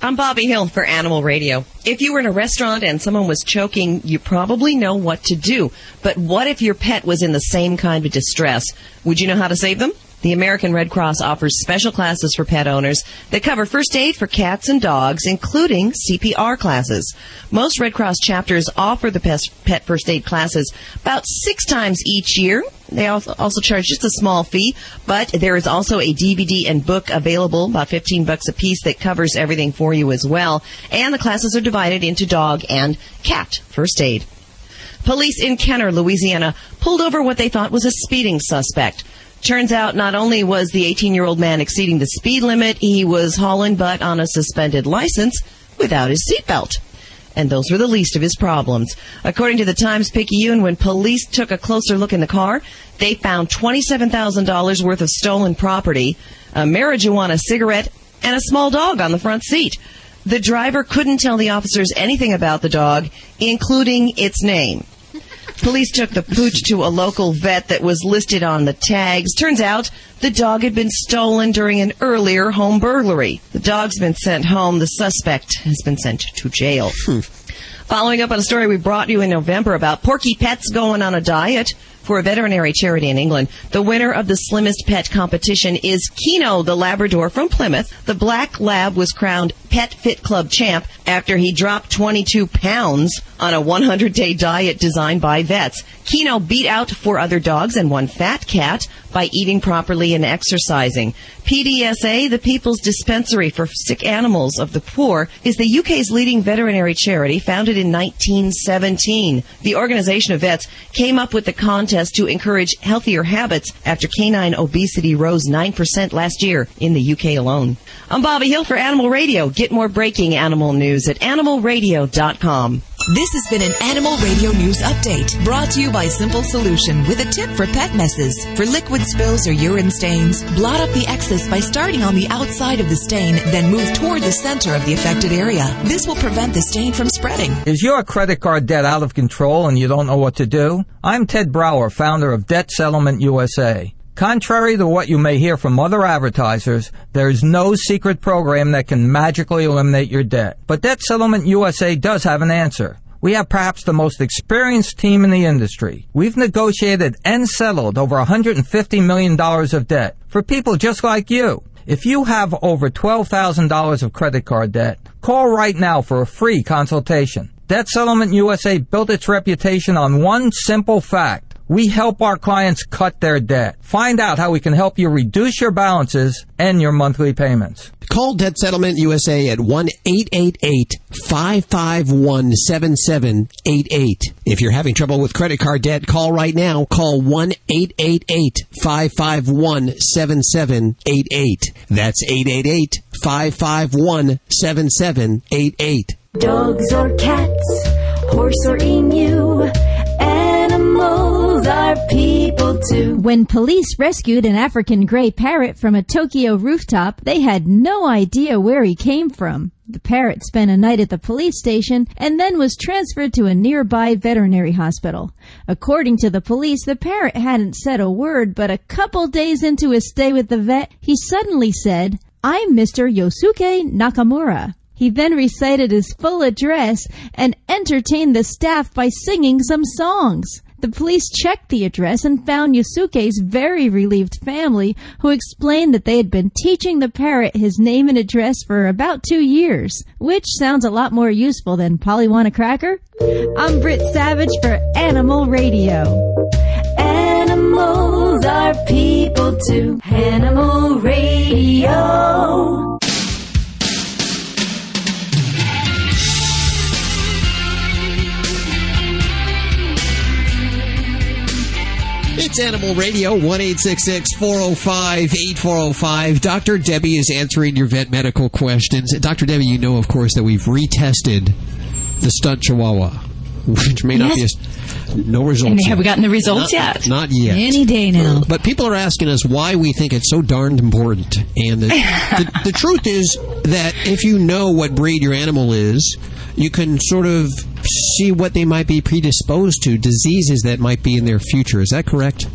S16: I'm Bobby Hill for Animal Radio. If you were in a restaurant and someone was choking, you probably know what to do. But what if your pet was in the same kind of distress? Would you know how to save them? The American Red Cross offers special classes for pet owners that cover first aid for cats and dogs, including CPR classes. Most Red Cross chapters offer the pet first aid classes about six times each year. They also charge just a small fee, but there is also a DVD and book available, about 15 bucks a piece, that covers everything for you as well. And the classes are divided into dog and cat first aid. Police in Kenner, Louisiana, pulled over what they thought was a speeding suspect. Turns out not only was the 18 year old man exceeding the speed limit, he was hauling butt on a suspended license without his seatbelt. And those were the least of his problems. According to the Times Picayune, when police took a closer look in the car, they found $27,000 worth of stolen property, a marijuana cigarette, and a small dog on the front seat. The driver couldn't tell the officers anything about the dog, including its name. Police took the pooch to a local vet that was listed on the tags. Turns out the dog had been stolen during an earlier home burglary. The dog's been sent home. The suspect has been sent to jail. Hmm. Following up on a story we brought you in November about Porky Pets going on a diet for a veterinary charity in England. The winner of the Slimmest Pet competition is Kino, the Labrador from Plymouth. The black lab was crowned Pet Fit Club champ after he dropped 22 pounds on a 100 day diet designed by vets. Kino beat out four other dogs and one fat cat by eating properly and exercising. PDSA, the People's Dispensary for Sick Animals of the Poor, is the UK's leading veterinary charity founded in 1917. The organization of vets came up with the contest to encourage healthier habits after canine obesity rose 9% last year in the UK alone. I'm Bobby Hill for Animal Radio. Get more breaking animal news at animalradio.com.
S17: This has been an Animal Radio News Update brought to you by Simple Solution with a tip for pet messes. For liquid spills or urine stains, blot up the excess by starting on the outside of the stain, then move toward the center of the affected area. This will prevent the stain from spreading.
S25: Is your credit card debt out of control and you don't know what to do? I'm Ted Brower, founder of Debt Settlement USA. Contrary to what you may hear from other advertisers, there is no secret program that can magically eliminate your debt. But Debt Settlement USA does have an answer. We have perhaps the most experienced team in the industry. We've negotiated and settled over $150 million of debt for people just like you. If you have over $12,000 of credit card debt, call right now for a free consultation. Debt Settlement USA built its reputation on one simple fact. We help our clients cut their debt. Find out how we can help you reduce your balances and your monthly payments.
S2: Call Debt Settlement USA at 1 888 551 7788. If you're having trouble with credit card debt, call right now. Call 1 888 551 7788. That's 888 551 7788.
S26: Dogs or cats, horse or emu, people too.
S27: When police rescued an African gray parrot from a Tokyo rooftop, they had no idea where he came from. The parrot spent a night at the police station and then was transferred to a nearby veterinary hospital. According to the police, the parrot hadn't said a word, but a couple days into his stay with the vet, he suddenly said, I'm Mr. Yosuke Nakamura. He then recited his full address and entertained the staff by singing some songs. The police checked the address and found Yosuke's very relieved family, who explained that they had been teaching the parrot his name and address for about two years, which sounds a lot more useful than Polly Want a Cracker. I'm Britt Savage for Animal Radio.
S26: Animals are people too. Animal Radio.
S2: It's Animal Radio, 1 405 8405. Dr. Debbie is answering your vet medical questions. Dr. Debbie, you know, of course, that we've retested the stunt chihuahua. which may not be a, no results.
S4: And have we gotten the results
S2: Not-
S4: yet?
S2: Not yet.
S28: Any day now.
S2: But people are asking us why we think it's so darned important. And the, the, the truth is that if you know what breed your animal is, you can sort of see what they might be predisposed to, diseases that might be in their future. Is that correct?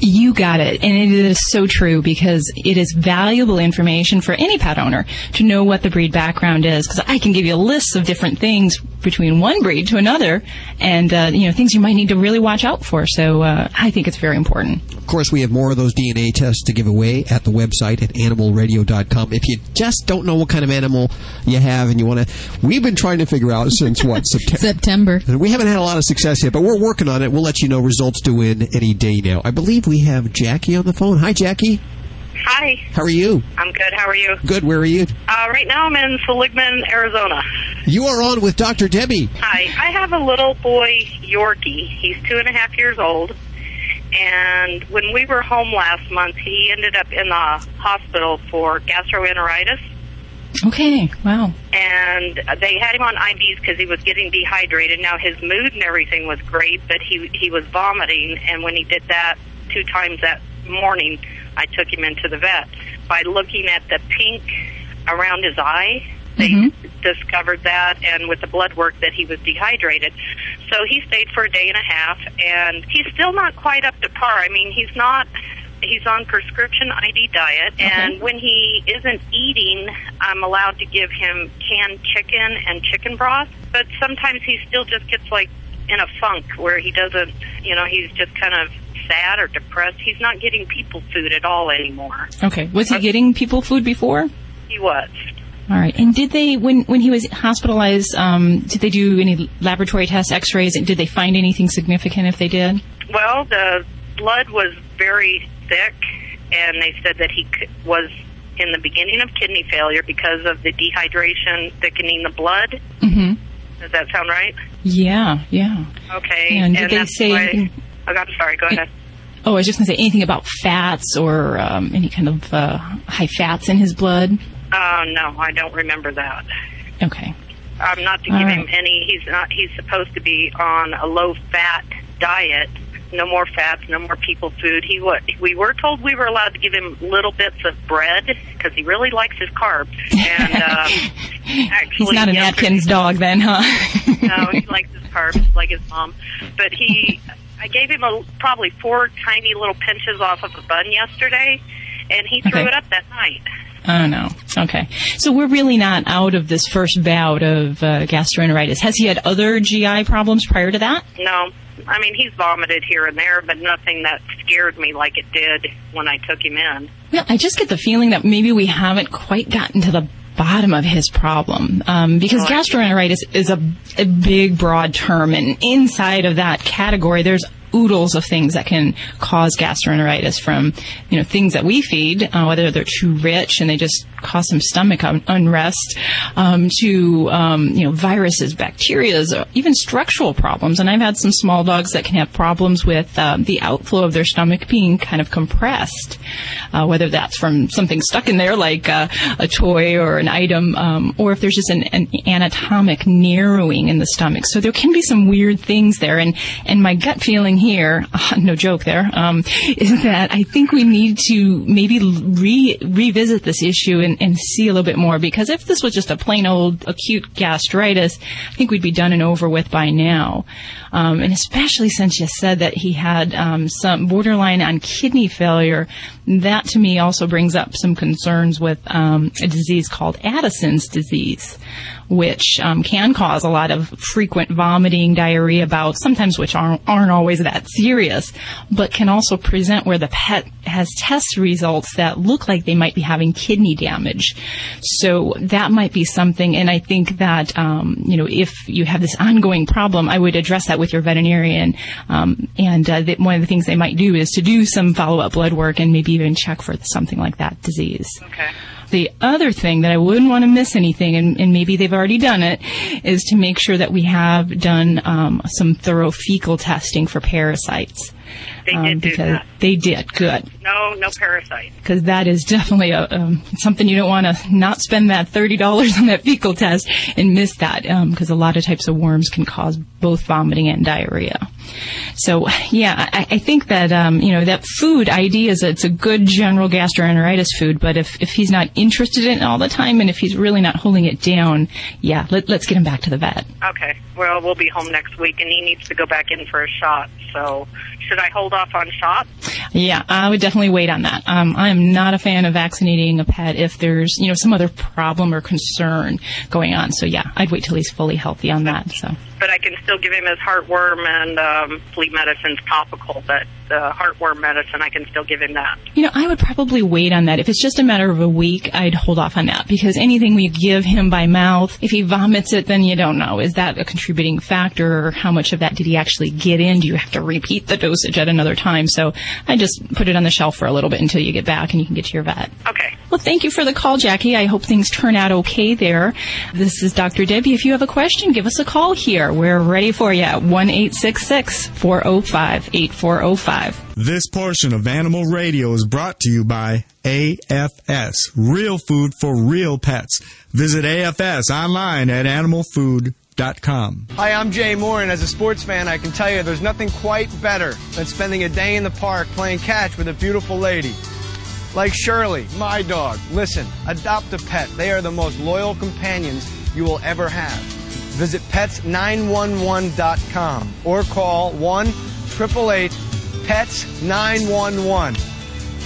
S4: You got it. And it is so true because it is valuable information for any pet owner to know what the breed background is. Because I can give you a list of different things between one breed to another and, uh, you know, things you might need to really watch out for. So uh, I think it's very important.
S2: Of course, we have more of those DNA tests to give away at the website at animalradio.com. If you just don't know what kind of animal you have and you want to, we've been trying to figure out since what, September?
S28: September.
S2: We haven't had a lot of success yet, but we're working on it. We'll let you know results due in any day now. I believe we have Jackie on the phone. Hi, Jackie.
S29: Hi,
S2: How are you?
S29: I'm good. How are you?
S2: Good. Where are you?
S29: Uh, right now I'm in Seligman, Arizona.
S2: You are on with Dr. Debbie.
S29: Hi, I have a little boy Yorkie. He's two and a half years old. And when we were home last month, he ended up in the hospital for gastroenteritis.
S4: Okay. Wow.
S29: And they had him on IVs because he was getting dehydrated. Now his mood and everything was great, but he he was vomiting. And when he did that two times that morning, I took him into the vet. By looking at the pink around his eye, they mm-hmm. discovered that, and with the blood work that he was dehydrated. So he stayed for a day and a half, and he's still not quite up to par. I mean, he's not. He's on prescription ID diet, and when he isn't eating, I'm allowed to give him canned chicken and chicken broth. But sometimes he still just gets like in a funk where he doesn't, you know, he's just kind of sad or depressed. He's not getting people food at all anymore.
S4: Okay. Was he getting people food before?
S29: He was.
S4: All right. And did they, when when he was hospitalized, um, did they do any laboratory tests, X-rays, and did they find anything significant if they did?
S29: Well, the blood was very thick, and they said that he was in the beginning of kidney failure because of the dehydration thickening the blood.
S4: Mm-hmm.
S29: Does that sound right?
S4: Yeah. Yeah.
S29: Okay.
S4: And did they say
S29: why- Oh, I'm sorry. Go ahead.
S4: Oh, I was just going to say anything about fats or um, any kind of uh, high fats in his blood.
S29: Oh no, I don't remember that.
S4: Okay.
S29: I'm not to give
S4: right.
S29: him any. He's not. He's supposed to be on a low fat diet. No more fats. No more people food. He what? We were told we were allowed to give him little bits of bread because he really likes his carbs. And uh, actually,
S4: He's not an
S29: yesterday-
S4: Atkins dog then, huh?
S29: no, he likes his carbs like his mom. But he, I gave him a probably four tiny little pinches off of a bun yesterday, and he threw
S4: Okay.
S29: it up that night.
S4: Oh no. Okay. So we're really not out of this first bout of uh, gastroenteritis. Has he had other GI problems prior to that?
S29: No, I mean he's vomited here and there, but nothing that scared me like it did when I took him in.
S4: Yeah, I just get the feeling that maybe we haven't quite gotten to the bottom of his problem. Um, because gastroenteritis is a, a big, broad term, and inside of that category, there's oodles of things that can cause gastroenteritis from you know things that we feed uh, whether they're too rich and they just cause some stomach un- unrest um, to um, you know viruses bacteria even structural problems. And i've had some small dogs that can have problems with um, the outflow of their stomach being kind of compressed uh, whether that's from something stuck in there like uh, a toy or an item um, or if there's just an, an anatomic narrowing in the stomach. So there can be some weird things there. And and my gut feeling here no joke there um, is that i think we need to maybe re- revisit this issue and, and see a little bit more because if this was just a plain old acute gastritis i think we'd be done and over with by now. Um, and especially since you said that he had um, some borderline on kidney failure that to me also brings up some concerns with um, a disease called addison's disease which um, can cause a lot of frequent vomiting, diarrhea bouts, sometimes which aren't, aren't always that serious, but can also present where the pet has test results that look like they might be having kidney damage. So that might be something, and I think that, um, you know, if you have this ongoing problem, I would address that with your veterinarian. Um, and uh, one of the things they might do is to do some follow-up blood work and maybe even check for something like that disease.
S29: Okay.
S4: The other thing that I wouldn't want to miss anything, and, and maybe they've already done it, is to make sure that we have done um, some thorough fecal testing for parasites.
S29: They
S4: um,
S29: did
S4: because
S29: that.
S4: They did. Good.
S29: No, no parasite.
S4: Because that is definitely a, um, something you don't want to not spend that $30 on that fecal test and miss that because a lot of types of worms can cause both vomiting and diarrhea. So yeah, I, I think that um, you know that food idea is a, it's a good general gastroenteritis food, but if, if he's not interested in it all the time and if he's really not holding it down, yeah, let, let's get him back to the vet.
S29: Okay. Well, we'll be home next week, and he needs to go back in for a shot. So, should I hold off on shots?
S4: Yeah, I would definitely wait on that. Um, I am not a fan of vaccinating a pet if there's you know some other problem or concern going on. So yeah, I'd wait till he's fully healthy on that. So.
S29: But I can still give him his heartworm and um, flea medicine's topical. But the heartworm medicine, I can still give him that.
S4: You know, I would probably wait on that. If it's just a matter of a week, I'd hold off on that because anything we give him by mouth, if he vomits it, then you don't know. Is that a contributing factor or how much of that did he actually get in? Do you have to repeat the dosage at another time? So I just put it on the shelf for a little bit until you get back and you can get to your vet.
S29: Okay.
S4: Well, thank you for the call, Jackie. I hope things turn out okay there. This is Dr. Debbie. If you have a question, give us a call here. We're ready for you at 1 405 8405.
S30: This portion of Animal Radio is brought to you by AFS, Real Food for Real Pets. Visit AFS online at animalfood.com.
S31: Hi, I'm Jay Moore, and as a sports fan, I can tell you there's nothing quite better than spending a day in the park playing catch with a beautiful lady. Like Shirley, my dog. Listen, adopt a pet. They are the most loyal companions you will ever have. Visit pets911.com or call 1 888 PETS 911.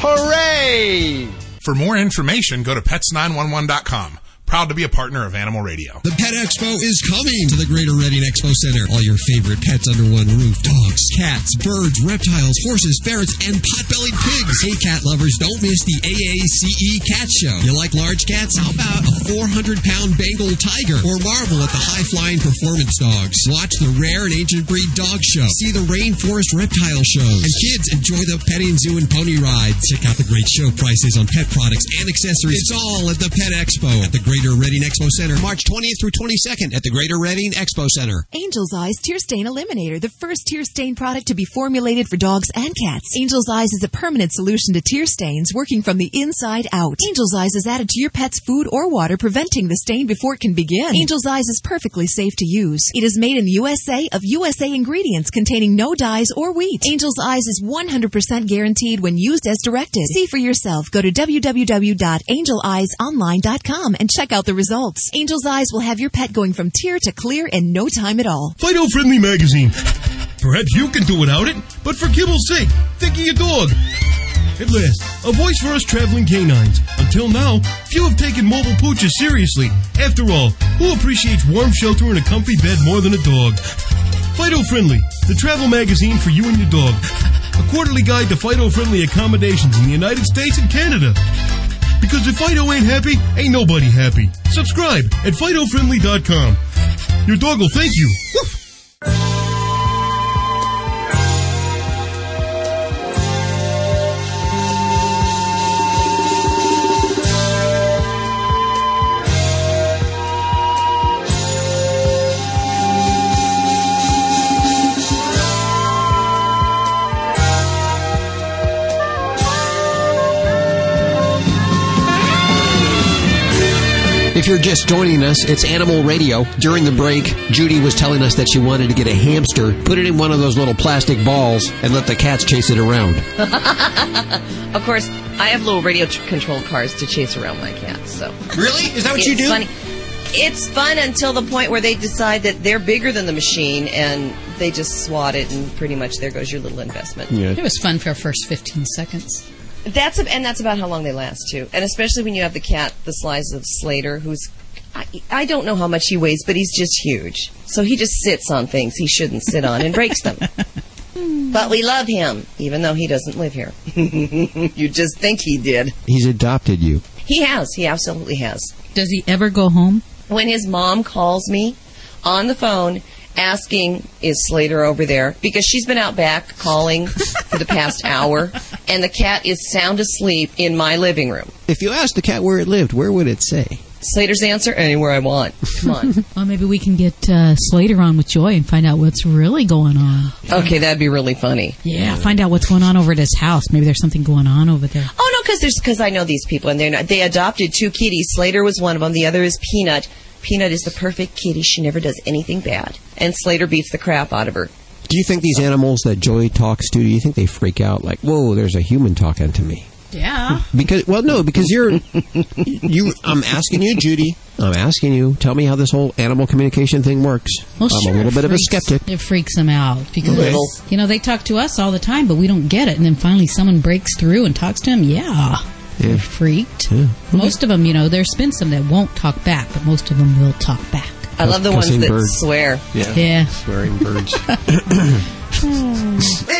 S31: Hooray!
S19: For more information, go to pets911.com. Proud to be a partner of Animal Radio.
S2: The Pet Expo is coming to the Greater Reading Expo Center. All your favorite pets under one roof. Dogs, cats, birds, reptiles, horses, ferrets, and pot-bellied pigs. Hey, cat lovers, don't miss the AACE Cat Show. You like large cats? How about a 400-pound Bengal tiger? Or marvel at the high-flying performance dogs. Watch the rare and ancient breed dog show. See the rainforest reptile shows. And kids, enjoy the petting zoo and pony rides. Check out the great show prices on pet products and accessories. It's all at the Pet Expo at the Greater Reading Expo Center, March 20th through 22nd at the Greater Reading Expo Center.
S17: Angel's Eyes Tear Stain Eliminator, the first tear stain product to be formulated for dogs and cats. Angel's Eyes is a permanent solution to tear stains, working from the inside out. Angel's Eyes is added to your pet's food or water, preventing the stain before it can begin. Angel's Eyes is perfectly safe to use. It is made in the USA of USA ingredients containing no dyes or wheat. Angel's Eyes is 100% guaranteed when used as directed. See for yourself. Go to www.angeleyesonline.com and check out the results. Angel's Eyes will have your pet going from tear to clear in no time at all.
S14: Fido Friendly Magazine. Perhaps you can do without it, but for kibble's sake, think of your dog. At last, a voice for us traveling canines. Until now, few have taken mobile pooches seriously. After all, who appreciates warm shelter and a comfy bed more than a dog? Fido Friendly, the travel magazine for you and your dog. A quarterly guide to Fido Friendly accommodations in the United States and Canada. Because if Fido ain't happy, ain't nobody happy. Subscribe at FidoFriendly.com. Your dog will thank you. Woof.
S2: You're just joining us, it's Animal Radio. During the break, Judy was telling us that she wanted to get a hamster, put it in one of those little plastic balls, and let the cats chase it around.
S16: of course, I have little radio controlled cars to chase around my cats. So
S2: really, is that what you
S16: It's
S2: do?
S16: Funny. It's fun until the point where they decide that they're bigger than the machine and they just swat it, and pretty much there goes your little investment. Yeah.
S3: It was fun for our first 15 seconds.
S16: That's a, and that's about how long they last too. And especially when you have the cat the size of Slater, who's I, I don't know how much he weighs, but he's just huge. So he just sits on things he shouldn't sit on and breaks them. but we love him, even though he doesn't live here. you just think he did.
S2: He's adopted you.
S16: He has. He absolutely has.
S3: Does he ever go home?
S16: When his mom calls me on the phone asking, is Slater over there? Because she's been out back calling for the past hour, and the cat is sound asleep in my living room.
S2: If you asked the cat where it lived, where would it say?
S16: Slater's answer anywhere I want. Come on.
S3: well, maybe we can get uh, Slater on with Joy and find out what's really going on.
S16: okay, that'd be really funny.
S3: Yeah, find out what's going on over at his house. Maybe there's something going on over there.
S16: Oh no, because there's because I know these people and they're not, they adopted two kitties. Slater was one of them. The other is Peanut. Peanut is the perfect kitty. She never does anything bad, and Slater beats the crap out of her.
S2: Do you think these animals that Joy talks to, do you think they freak out like, whoa, there's a human talking to me?
S3: Yeah.
S2: Because well, no, because you're you. I'm asking you, Judy. I'm asking you. Tell me how this whole animal communication thing works.
S3: Well,
S2: I'm
S3: sure,
S2: a little
S3: it
S2: bit of a skeptic.
S3: It freaks them out because
S2: Little.
S3: you know they talk to us all the time, but we don't get it. And then finally, someone breaks through and talks to them. Yeah, they're freaked. Most of them, you know, there's been some that won't talk back, but most of them will talk back.
S16: I love the ones that
S2: birds.
S16: swear.
S2: Yeah.
S3: Yeah.
S2: Swearing birds.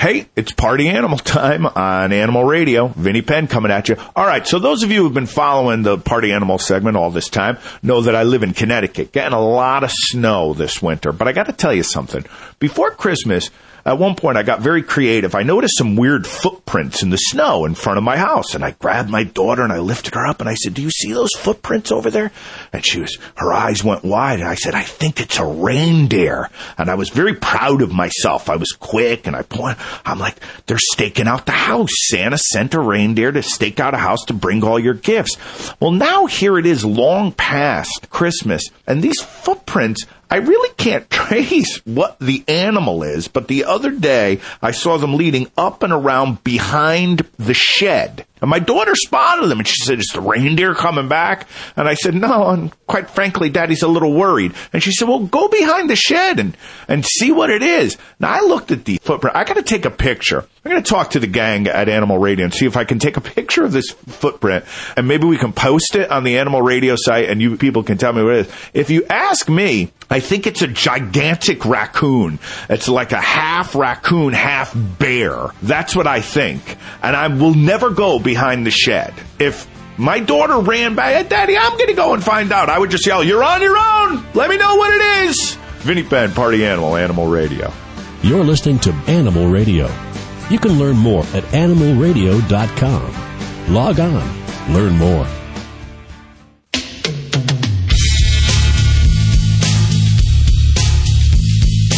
S32: Hey, it's party animal time on Animal Radio. Vinnie Penn coming at you. All right, so those of you who've been following the party animal segment all this time know that I live in Connecticut, getting a lot of snow this winter. But I got to tell you something. Before Christmas, at one point I got very creative. I noticed some weird footprints in the snow in front of my house, and I grabbed my daughter and I lifted her up and I said, "Do you see those footprints over there?" And she was, her eyes went wide, and I said, "I think it's a reindeer." And I was very proud of myself. I was quick, and I point. I'm like, "They're staking out the house. Santa sent a reindeer to stake out a house to bring all your gifts." Well, now here it is, long past Christmas, and these footprints. I really can't trace what the animal is, but the other day I saw them leading up and around behind the shed. And my daughter spotted them and she said, Is the reindeer coming back? And I said, No, and quite frankly, Daddy's a little worried. And she said, Well, go behind the shed and, and see what it is. Now I looked at the footprint. I gotta take a picture. I'm gonna talk to the gang at Animal Radio and see if I can take a picture of this footprint and maybe we can post it on the Animal Radio site and you people can tell me what it is. If you ask me, I think it's a gigantic raccoon. It's like a half raccoon, half bear. That's what I think. And I will never go behind the shed. If my daughter ran by, "Hey, Daddy, I'm going to go and find out. I would just yell, You're on your own. Let me know what it is. Vinnie Penn, Party Animal, Animal Radio.
S12: You're listening to Animal Radio. You can learn more at animalradio.com. Log on, learn more.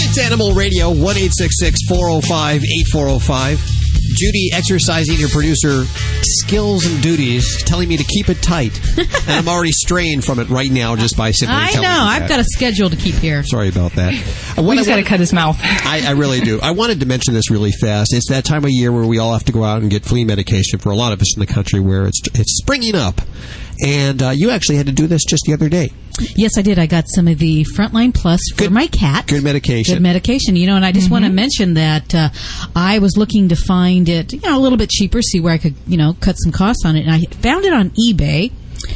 S2: It's Animal Radio, 1 405 8405. Judy exercising your producer skills and duties, telling me to keep it tight. and I'm already straying from it right now just by simply
S3: I
S2: telling
S3: know. I've got a schedule to keep here.
S2: Sorry about that.
S4: We
S2: what
S4: just
S2: I
S4: got to cut his mouth.
S2: I, I really do. I wanted to mention this really fast. It's that time of year where we all have to go out and get flea medication for a lot of us in the country where it's it's springing up. And uh, you actually had to do this just the other day.
S3: Yes, I did. I got some of the Frontline Plus for my cat.
S2: Good medication.
S3: Good medication, you know, and I just want to mention that uh, I was looking to find it, you know, a little bit cheaper, see where I could, you know, cut some costs on it, and I found it on eBay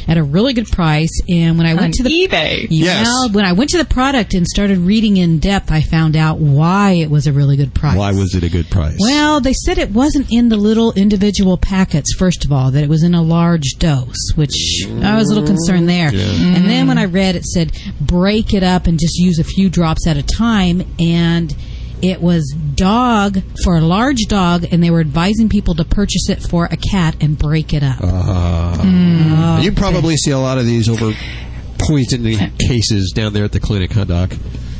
S3: at a really good price. And when I went to the
S4: eBay?
S3: yeah,
S2: Yes.
S3: when I went to the product and started reading in depth, I found out why it was a really good price.
S2: Why was it a good price?
S3: Well, they said it wasn't in the little individual packets, first of all, that it was in a large dose, which I was a little concerned there. And then when I read it said break it up and just use a few drops at a time and it was dog for a large dog and they were advising people to purchase it for a cat and break it up.
S2: Uh, you probably see a lot of these over poisoning cases down there at the clinic, huh, Doc?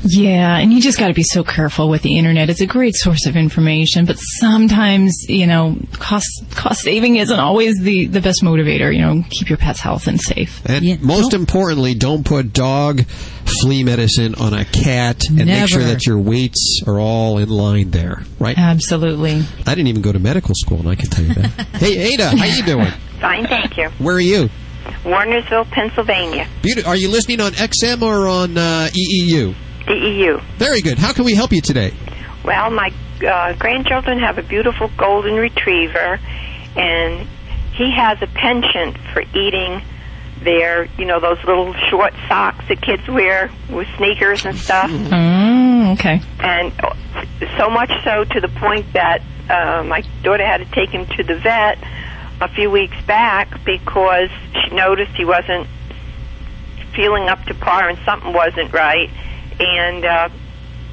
S4: Yeah, and you just got to be so careful with the internet. It's a great source of information, but sometimes, you know, cost cost saving isn't always the the best motivator. You know, keep your pet's health and safe.
S2: And most importantly, don't put dog flea medicine on a cat and make sure that your weights are all in line there, right?
S4: Absolutely.
S2: I didn't even go to medical school, and I can tell you that. hey, Ada, how you doing?
S33: Fine, thank you.
S2: Where are you?
S33: Wernersville, Pennsylvania.
S2: Beauti- Are you listening on XM or on uh, EEU?
S33: DEU.
S2: Very good. How can we help you today?
S33: Well, my uh, grandchildren have a beautiful golden retriever, and he has a penchant for eating their, you know, those little short socks that kids wear with sneakers and stuff.
S4: Oh, okay.
S33: And so much so to the point that uh, my daughter had to take him to the vet a few weeks back because she noticed he wasn't feeling up to par and something wasn't right. And uh,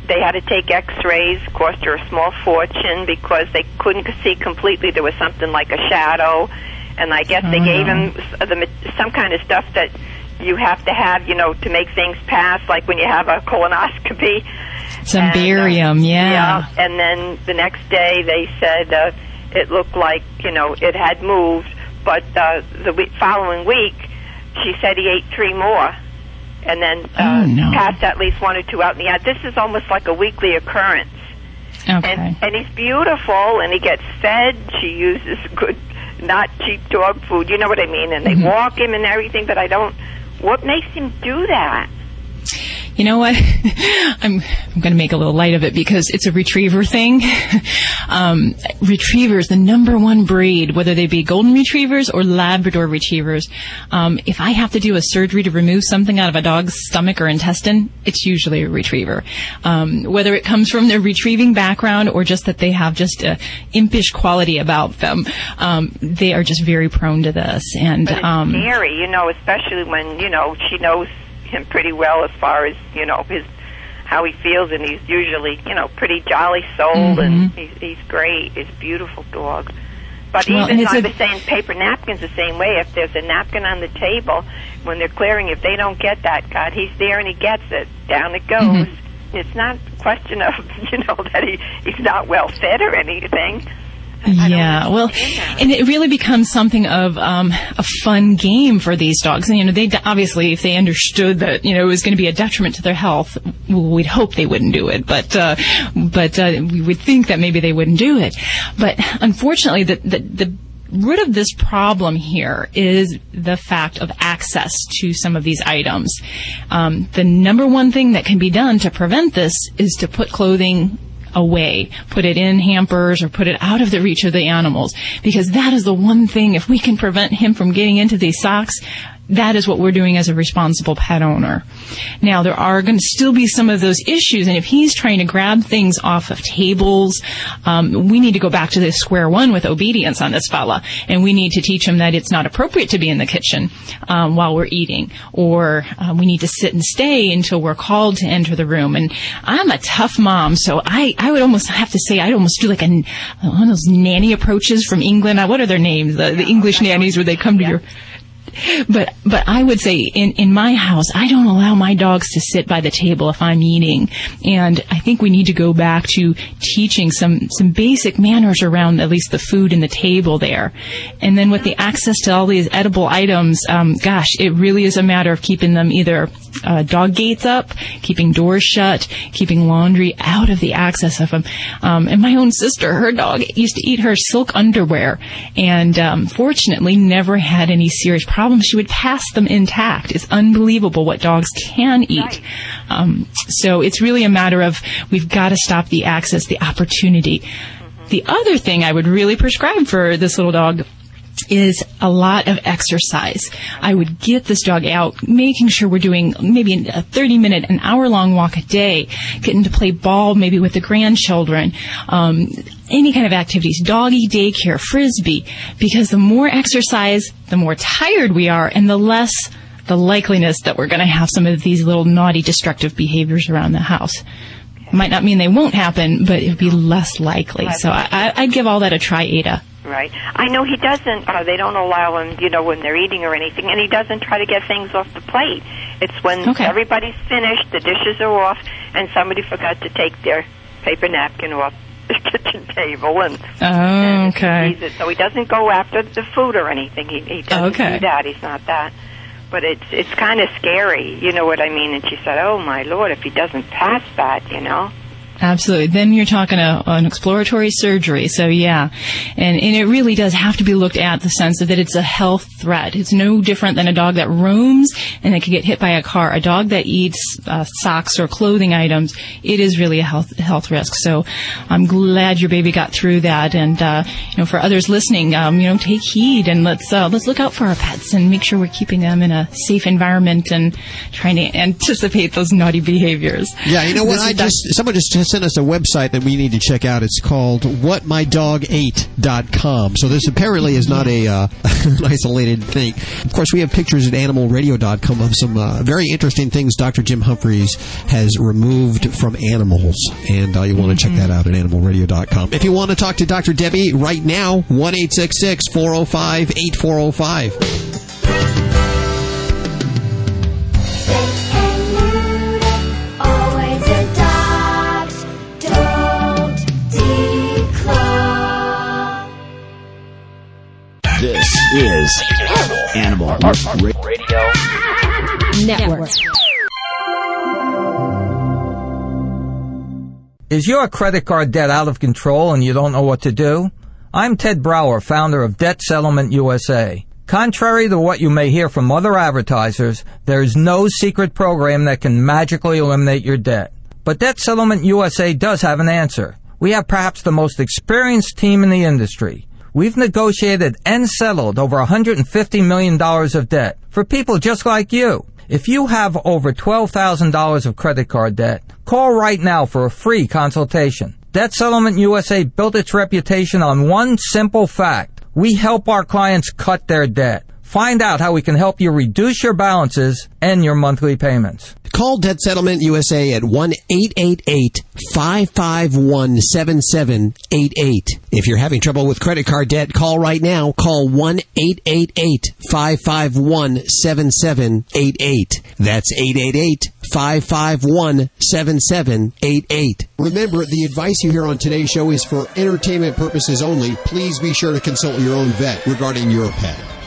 S33: they had to take X-rays, cost her a small fortune because they couldn't see completely. There was something like a shadow, and I guess they gave him s- the, some kind of stuff that you have to have, you know, to make things pass, like when you have a colonoscopy.
S4: Some barium, yeah.
S33: Yeah, and then the next day they said uh, it looked like you know it had moved, but uh, the week, following week she said he ate three more, and then uh,
S4: Oh, no.
S33: passed at least one or two out in the yard. This is almost like a weekly occurrence.
S4: Okay.
S33: And, and he's beautiful, and he gets fed. She uses good, not cheap dog food. You know what I mean? And they
S4: Mhm.
S33: walk him and everything. But I don't. What makes him do that?
S4: You know what? I'm I'm going to make a little light of it because it's a retriever thing. um, retrievers, the number one breed, whether they be golden retrievers or Labrador retrievers. Um, if I have to do a surgery to remove something out of a dog's stomach or intestine, it's usually a retriever. Um, whether it comes from their retrieving background or just that they have just a impish quality about them, um, they are just very prone to this. And
S33: But it's
S4: um,
S33: scary, you know, especially when you know she knows him pretty well as far as you know his how he feels, and he's usually you know pretty jolly soul, and
S4: Mhm.
S33: he's he's great. He's a beautiful dog. But
S4: Well,
S33: even I
S4: a-
S33: was saying paper napkins the same way. If there's a napkin on the table when they're clearing, if they don't get that, God, he's there and he gets it. Down it goes.
S4: Mhm.
S33: It's not a question of you know that he he's not well fed or anything.
S4: Yeah, well, and it really becomes something of um, a fun game for these dogs. And, you know, they obviously, if they understood that you know it was going to be a detriment to their health, we'd hope they wouldn't do it. But uh, but uh, we would think that maybe they wouldn't do it. But unfortunately, the the, the root of this problem here is the fact of access to some of these items. Um, the number one thing that can be done to prevent this is to put clothing away, put it in hampers or put it out of the reach of the animals. Because that is the one thing if we can prevent him from getting into these socks that is what we're doing as a responsible pet owner. Now, there are going to still be some of those issues, and if he's trying to grab things off of tables, um, we need to go back to the square one with obedience on this fella, and we need to teach him that it's not appropriate to be in the kitchen um, while we're eating, or uh, we need to sit and stay until we're called to enter the room. And I'm a tough mom, so I, I would almost have to say I'd almost do like a, one of those nanny approaches from England. What are their names? The, the English nannies where they come to your but but I would say in in my house I don't allow my dogs to sit by the table if I'm eating, and I think we need to go back to teaching some some basic manners around at least the food and the table there, and then with the access to all these edible items, um, gosh, it really is a matter of keeping them either uh, dog gates up, keeping doors shut, keeping laundry out of the access of them. Um, and my own sister, her dog used to eat her silk underwear, and um, fortunately never had any serious problems. She would pass them intact. It's unbelievable what dogs can eat. Um, so it's really a matter of we've got to stop the access, the opportunity. The other thing I would really prescribe for this little dog is a lot of exercise. I would get this dog out, making sure we're doing maybe a 30 minute, an hour long walk a day, getting to play ball maybe with the grandchildren, um, any kind of activities, doggy daycare, frisbee, because the more exercise, the more tired we are and the less the likeliness that we're going to have some of these little naughty destructive behaviors around the house. Might not mean they won't happen, but it would be less likely. So I, I, I'd give all that a try, Ada.
S33: Right. I know he doesn't. Uh, they don't allow him, you know, when they're eating or anything, and he doesn't try to get things off the plate. It's when
S4: Okay.
S33: everybody's finished, the dishes are off, and somebody forgot to take their paper napkin off the kitchen table, and
S4: Oh, okay.
S33: sees it. So he doesn't go after the food or anything. He, he doesn't
S4: Okay.
S33: do that. He's not that. But it's it's kind of scary. You know what I mean? And she said, "Oh my lord, if he doesn't pass that, you know."
S4: Absolutely. Then you're talking a, an exploratory surgery. So yeah, and and it really does have to be looked at the sense of that it's a health threat. It's no different than a dog that roams and that could get hit by a car. A dog that eats uh, socks or clothing items, it is really a health health risk. So I'm glad your baby got through that. And uh, you know, for others listening, um, you know, take heed and let's uh, let's look out for our pets and make sure we're keeping them in a safe environment and trying to anticipate those naughty behaviors.
S2: Yeah, you know what? I just someone just has sent us a website that we need to check out. It's called whatmydogate.com. So this apparently is not a uh, an isolated thing. Of course, we have pictures at animalradio.com of some uh, very interesting things Dr. Jim Humphries has removed from animals, and uh, you want to check that out at animalradio.com. If you want to talk to Dr. Debbie right now, one eight six six four zero five eight four zero five.
S34: This is Animal Radio
S21: Network.
S25: Is your credit card debt out of control and you don't know what to do? I'm Ted Brower, founder of Debt Settlement USA. Contrary to what you may hear from other advertisers, there is no secret program that can magically eliminate your debt. But Debt Settlement USA does have an answer. We have perhaps the most experienced team in the industry. We've negotiated and settled over $150 million of debt for people just like you. If you have over $12,000 of credit card debt, call right now for a free consultation. Debt Settlement USA built its reputation on one simple fact. We help our clients cut their debt. Find out how we can help you reduce your balances and your monthly payments.
S2: Call Debt Settlement USA at 1 888 551 7788. If you're having trouble with credit card debt, call right now. Call 1 888 551 7788. That's 888 551 7788. Remember, the advice you hear on today's show is for entertainment purposes only. Please be sure to consult your own vet regarding your pet.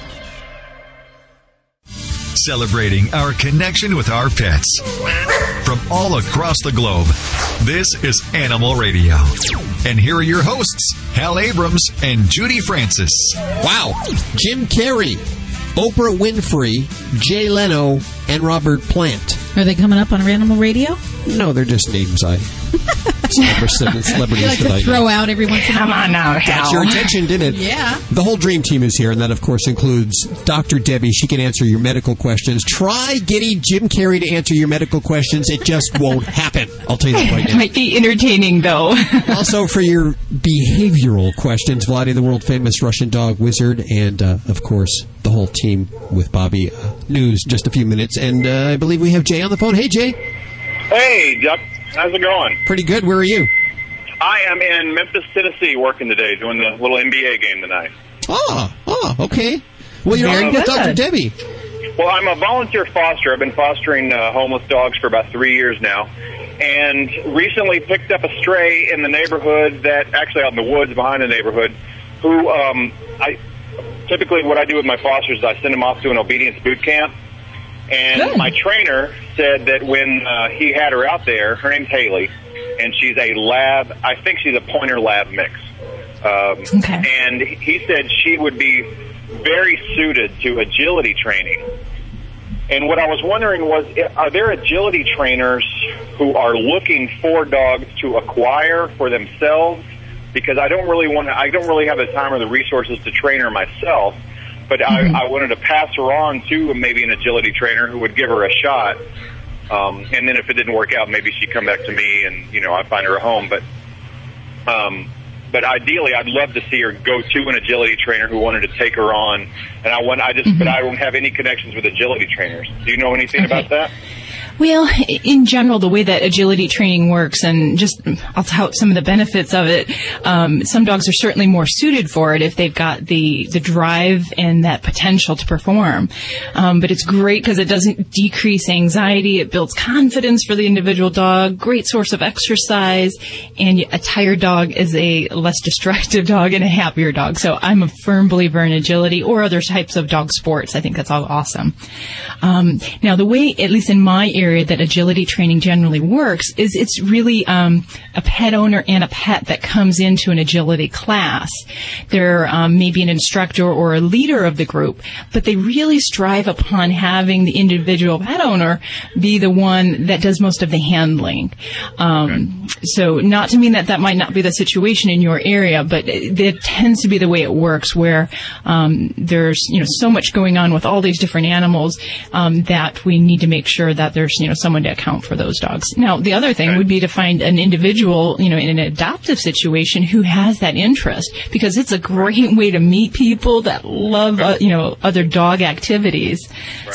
S35: Celebrating our connection with our pets. From all across the globe, this is Animal Radio. And here are your hosts, Hal Abrams and Judy Francis.
S2: Wow. Jim Carrey, Oprah Winfrey, Jay Leno, and Robert Plant.
S3: Are they coming up on Animal Radio?
S2: No, they're just names I celebrities
S3: You like
S2: that I
S3: to throw out every once in a
S4: Come
S3: while.
S4: on now,
S2: Got your attention, didn't it?
S3: Yeah.
S2: The whole dream team is here, and that, of course, includes Dr. Debbie. She can answer your medical questions. Try getting Jim Carrey to answer your medical questions. It just won't happen. I'll tell you that right
S4: It
S2: now.
S4: might be entertaining, though.
S2: also, for your behavioral questions, Vladae, the world famous Russian dog wizard, and, uh, of course, the whole team with Bobby uh, News. Just a few minutes. And uh, I believe we have Jay on the phone. Hey, Jay.
S36: Hey, Duck. How's it going?
S2: Pretty good. Where are you?
S36: I am in Memphis, Tennessee, working today, doing the little NBA game tonight.
S2: Oh, oh, okay. Well, you're
S36: Very
S2: with
S36: good.
S2: Dr. Debbie.
S36: Well, I'm a volunteer foster. I've been fostering uh, homeless dogs for about three years now, and recently picked up a stray in the neighborhood that actually out in the woods behind the neighborhood. Who um, I typically what I do with my fosters is I send them off to an obedience boot camp. And my trainer said that when uh, he had her out there, her name's Haley, and she's a lab. I think she's a pointer lab mix. Um, And he said she would be very suited to agility training. And what I was wondering was, are there agility trainers who are looking for dogs to acquire for themselves? Because I don't really want to, I don't really have the time or the resources to train her myself. But I, I wanted to pass her on to maybe an agility trainer who would give her a shot. Um, and then if it didn't work out, maybe she'd come back to me and, you know, I'd find her a home. But, um, but ideally, I'd love to see her go to an agility trainer who wanted to take her on. And I want, I just, but I don't have any connections with agility trainers. Do you know anything about that?
S4: Well, in general, the way that agility training works, and just I'll tout some of the benefits of it. Um, some dogs are certainly more suited for it if they've got the the drive and that potential to perform. Um, but it's great because it doesn't decrease anxiety. It builds confidence for the individual dog. Great source of exercise, and a tired dog is a less destructive dog and a happier dog. So I'm a firm believer in agility or other types of dog sports. I think that's all awesome. Um, now, the way, at least in my area, that agility training generally works is it's really um, a pet owner and a pet that comes into an agility class. They're um, maybe an instructor or a leader of the group, but they really strive upon having the individual pet owner be the one that does most of the handling. Um, So, not to mean that that might not be the situation in your area, but it, it tends to be the way it works, where um, there's you know so much going on with all these different animals um, that we need to make sure that there's you know, someone to account for those dogs. Now, the other thing would be to find an individual, you know, in an adoptive situation who has that interest because it's a great way to meet people that love, uh, you know, other dog activities.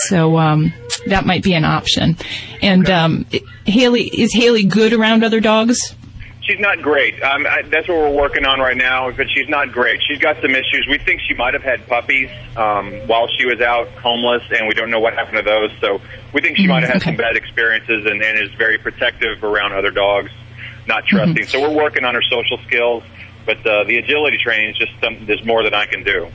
S4: So, um, that might be an option. And, um, Haley, is Haley good around other dogs?
S36: She's not great. Um, I, that's what we're working on right now, but she's not great. She's got some issues. We think she might have had puppies um, while she was out homeless, and we don't know what happened to those. So we think she might have had some bad experiences and, and is very protective around other dogs, not trusting. So we're working on her social skills, but uh, the agility training is just some, there's more than I can do.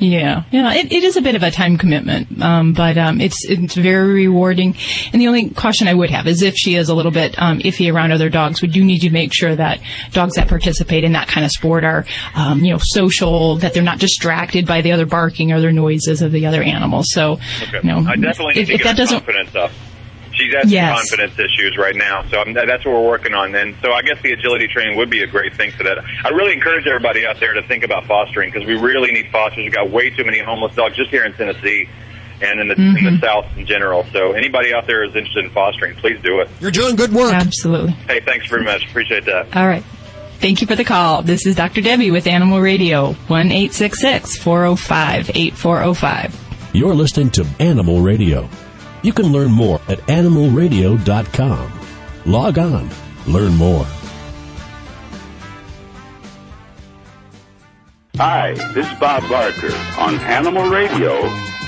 S4: Yeah, yeah, it, it is a bit of a time commitment, um, but um, it's it's very rewarding. And the only caution I would have is if she is a little bit um, iffy around other dogs, we do need to make sure that dogs that participate in that kind of sport are, um, you know, social, that they're not distracted by the other barking or other noises of the other animals. So,
S36: Okay.
S4: you know,
S36: I definitely need
S4: if,
S36: to
S4: if
S36: get
S4: that doesn't
S36: confidence up. She's had
S4: Yes.
S36: some confidence issues right now, so I'm, that's what we're working on. And so I guess the agility training would be a great thing for that. I really encourage everybody out there to think about fostering because we really need fosters. We've got way too many homeless dogs just here in Tennessee and in the in the mm-hmm. South in general. So anybody out there is interested in fostering, please do it.
S2: You're doing good work.
S4: Absolutely.
S36: Hey, thanks very much. Appreciate that.
S4: All right. Thank you for the call. This is Dr. Debbie with Animal Radio, 1 405 8405.
S12: You're listening to Animal Radio. You can learn more at animalradio.com. Log on, learn more.
S37: Hi, this is Bob Barker on Animal Radio,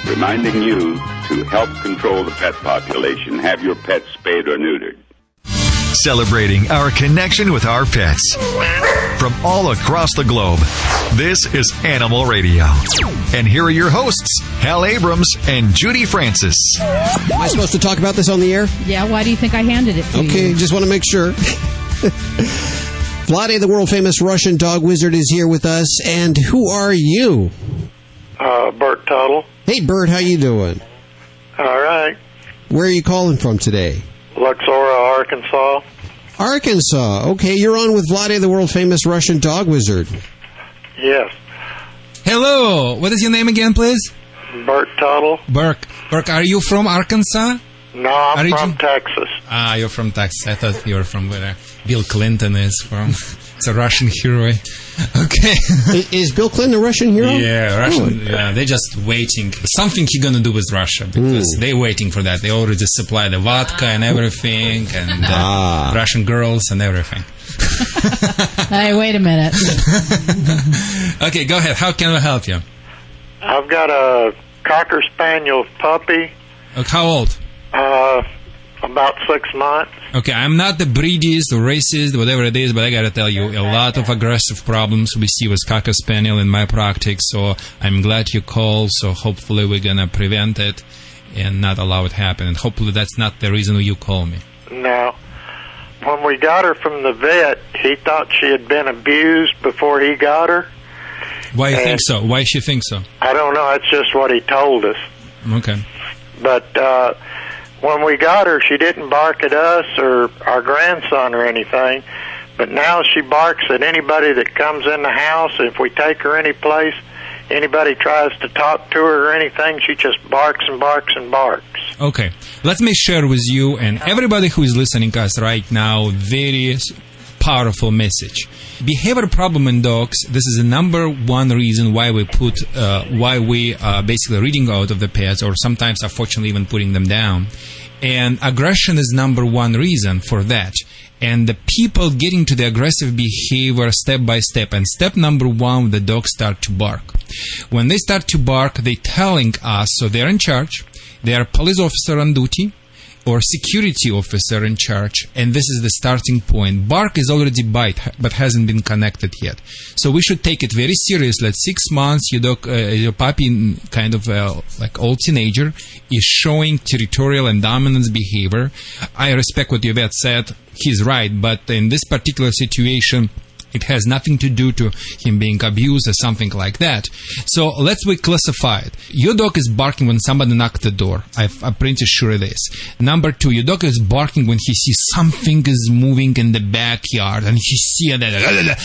S37: reminding you to help control the pet population. Have your pets spayed or neutered.
S35: Celebrating our connection with our pets. From all across the globe, this is Animal Radio. And here are your hosts, Hal Abrams and Judy Francis.
S2: Am I supposed to talk about this on the air?
S3: Yeah, why do you think I handed it to you?
S2: Okay, just want to make sure. Vladae, the world famous Russian dog wizard, is here with us. And who are you?
S38: Uh, Bert Tuttle.
S2: Hey, Bert, how you doing?
S38: All right.
S2: Where are you calling from today?
S38: Luxora, Arkansas.
S2: Arkansas. Okay, you're on with Vladae, the world famous Russian dog wizard.
S38: Yes.
S11: Hello. What is your name again, please?
S38: Bert Tuttle.
S11: Burke. Burke, are you from Arkansas?
S38: No, I'm
S11: Are you
S38: from
S11: from-
S38: Texas.
S11: Ah, you're from Texas. I thought you were from where Bill Clinton is from. It's a Russian hero. Okay.
S2: is Bill Clinton a Russian hero?
S11: Yeah, Russian. Yeah, they're just waiting. Something he gonna do with Russia because they're waiting for that. They already supply the vodka and everything, and uh,
S2: Ah.
S11: Russian girls and everything.
S3: Hey, wait a minute.
S11: Okay, go ahead. How can I help you?
S38: I've got a Cocker Spaniel puppy,
S11: Uh, how old?
S38: uh, about six months.
S11: Okay, I'm not the breediest or racist, whatever it is, but I gotta tell you, a lot of aggressive problems we see with Cocker Spaniel in my practice, so I'm glad you called, so hopefully we're gonna prevent it and not allow it happen, and hopefully that's not the reason you call me.
S38: Now, when we got her from the vet, he thought she had been abused before he got her.
S11: Why you think so? Why she think so?
S38: I don't know. That's just what he told us.
S11: Okay.
S38: But uh, when we got her, she didn't bark at us or our grandson or anything. But now she barks at anybody that comes in the house. If we take her any place, anybody tries to talk to her or anything, she just barks and barks and barks.
S11: Okay, let me share with you and everybody who is listening us right now very powerful message. Behavior problem in dogs. This is the number one reason why we put, uh, why we are basically reading out of the pets, or sometimes, unfortunately, even putting them down. And aggression is number one reason for that. And the people getting to the aggressive behavior step by step. And step number one, the dogs start to bark. When they start to bark, they're telling us, so they're in charge, they are police officer on duty or security officer in charge, and this is the starting point. Bark is already bite, but hasn't been connected yet. So we should take it very seriously. At six months, your dog, uh, your puppy, kind of uh, like old teenager, is showing territorial and dominance behavior. I respect what your vet said. He's right, but in this particular situation, it has nothing to do to him being abused or something like that. So let's we classify it. Your dog is barking when somebody knocked the door. I've, I'm pretty sure it is. Number two, your dog is barking when he sees something is moving in the backyard and he see that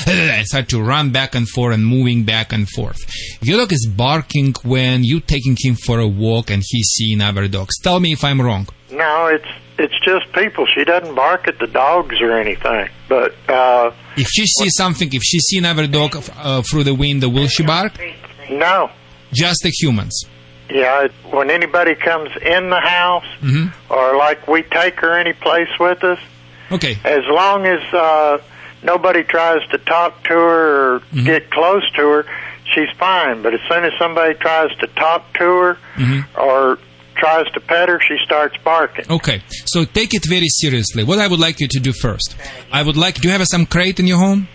S11: and start to run back and forth and moving back and forth. Your dog is barking when you taking him for a walk and he's seeing other dogs. Tell me if I'm wrong.
S38: No, it's it's just people. She doesn't bark at the dogs or anything. But uh,
S11: If she sees something, if she sees another dog uh, through the window, will she bark?
S38: no,
S11: Just the humans.
S38: yeah. When anybody comes in the house,
S11: hmm
S38: or like we take her any place with us,
S11: Okay.
S38: as long as uh, nobody tries to talk to her or
S11: Mm-hmm.
S38: get close to her, she's fine. But as soon as somebody tries to talk to her
S11: hmm
S38: or tries to pet her, she starts barking.
S11: Okay, so take it very seriously. What I would like you to do first, I would like. Do you have some crate in your home?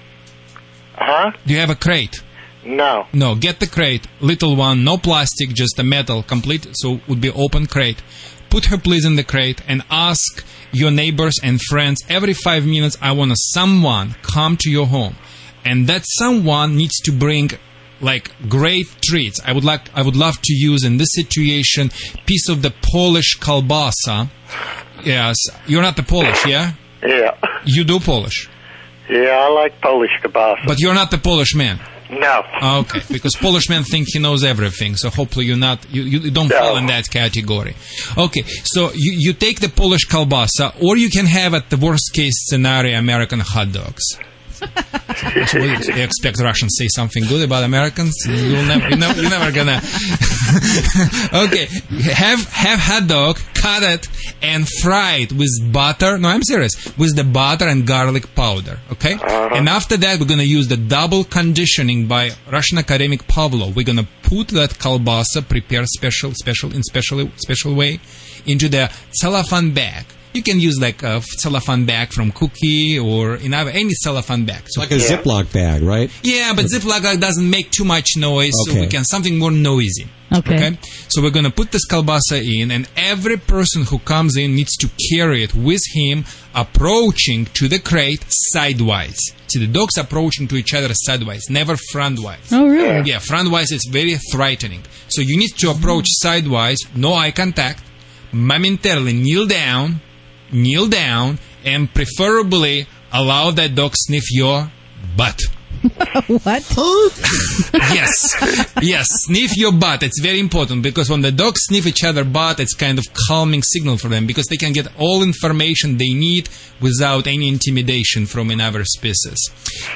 S38: Huh?
S11: Do you have a crate?
S38: No.
S11: No, get the crate, little one, no plastic, just a metal, complete. So it would be open crate. Put her please in the crate and ask your neighbors and friends every five minutes. I want someone come to your home, and that someone needs to bring like great treats. I would like, I would love to use in this situation piece of the Polish kalbasa. Yes, you're not the Polish, yeah?
S38: Yeah.
S11: You do Polish,
S38: Yeah, I like Polish kielbasa.
S11: but you're not the Polish man.
S38: No.
S11: Okay, because Polish men think he knows everything, so hopefully you're not, you, you don't fall in that category. Okay, so you, you take the Polish kalbasa, or you can have at the worst case scenario American hot dogs. So you expect Russians say something good about Americans? You'll never, you know, you're never gonna. okay, have have hot dog, cut it, and fry it with butter. No, I'm serious. With the butter and garlic powder. Okay, uh-huh. and after that, we're gonna use the double conditioning by Russian academic Pavlov. We're gonna put that kalbasa, prepared special, special in special special way, into the cellophane bag. You can use like a cellophane bag from Cookie or in any cellophane bag. So
S2: Like a Ziploc bag, right?
S11: yeah, but Ziploc bag doesn't make too much noise, so we can something more noisy.
S3: Okay.
S11: So we're gonna put this kalbasa in, and every person who comes in needs to carry it with him, approaching to the crate sidewise. See, the dogs approaching to each other sidewise, never frontwise.
S3: Oh, really?
S11: Yeah, frontwise is very threatening. So you need to approach sidewise, no eye contact, momentarily kneel down, kneel down, and preferably allow that dog sniff your butt.
S3: what?
S11: yes, yes, sniff your butt. It's very important because when the dogs sniff each other butt, it's kind of calming signal for them because they can get all information they need without any intimidation from another species.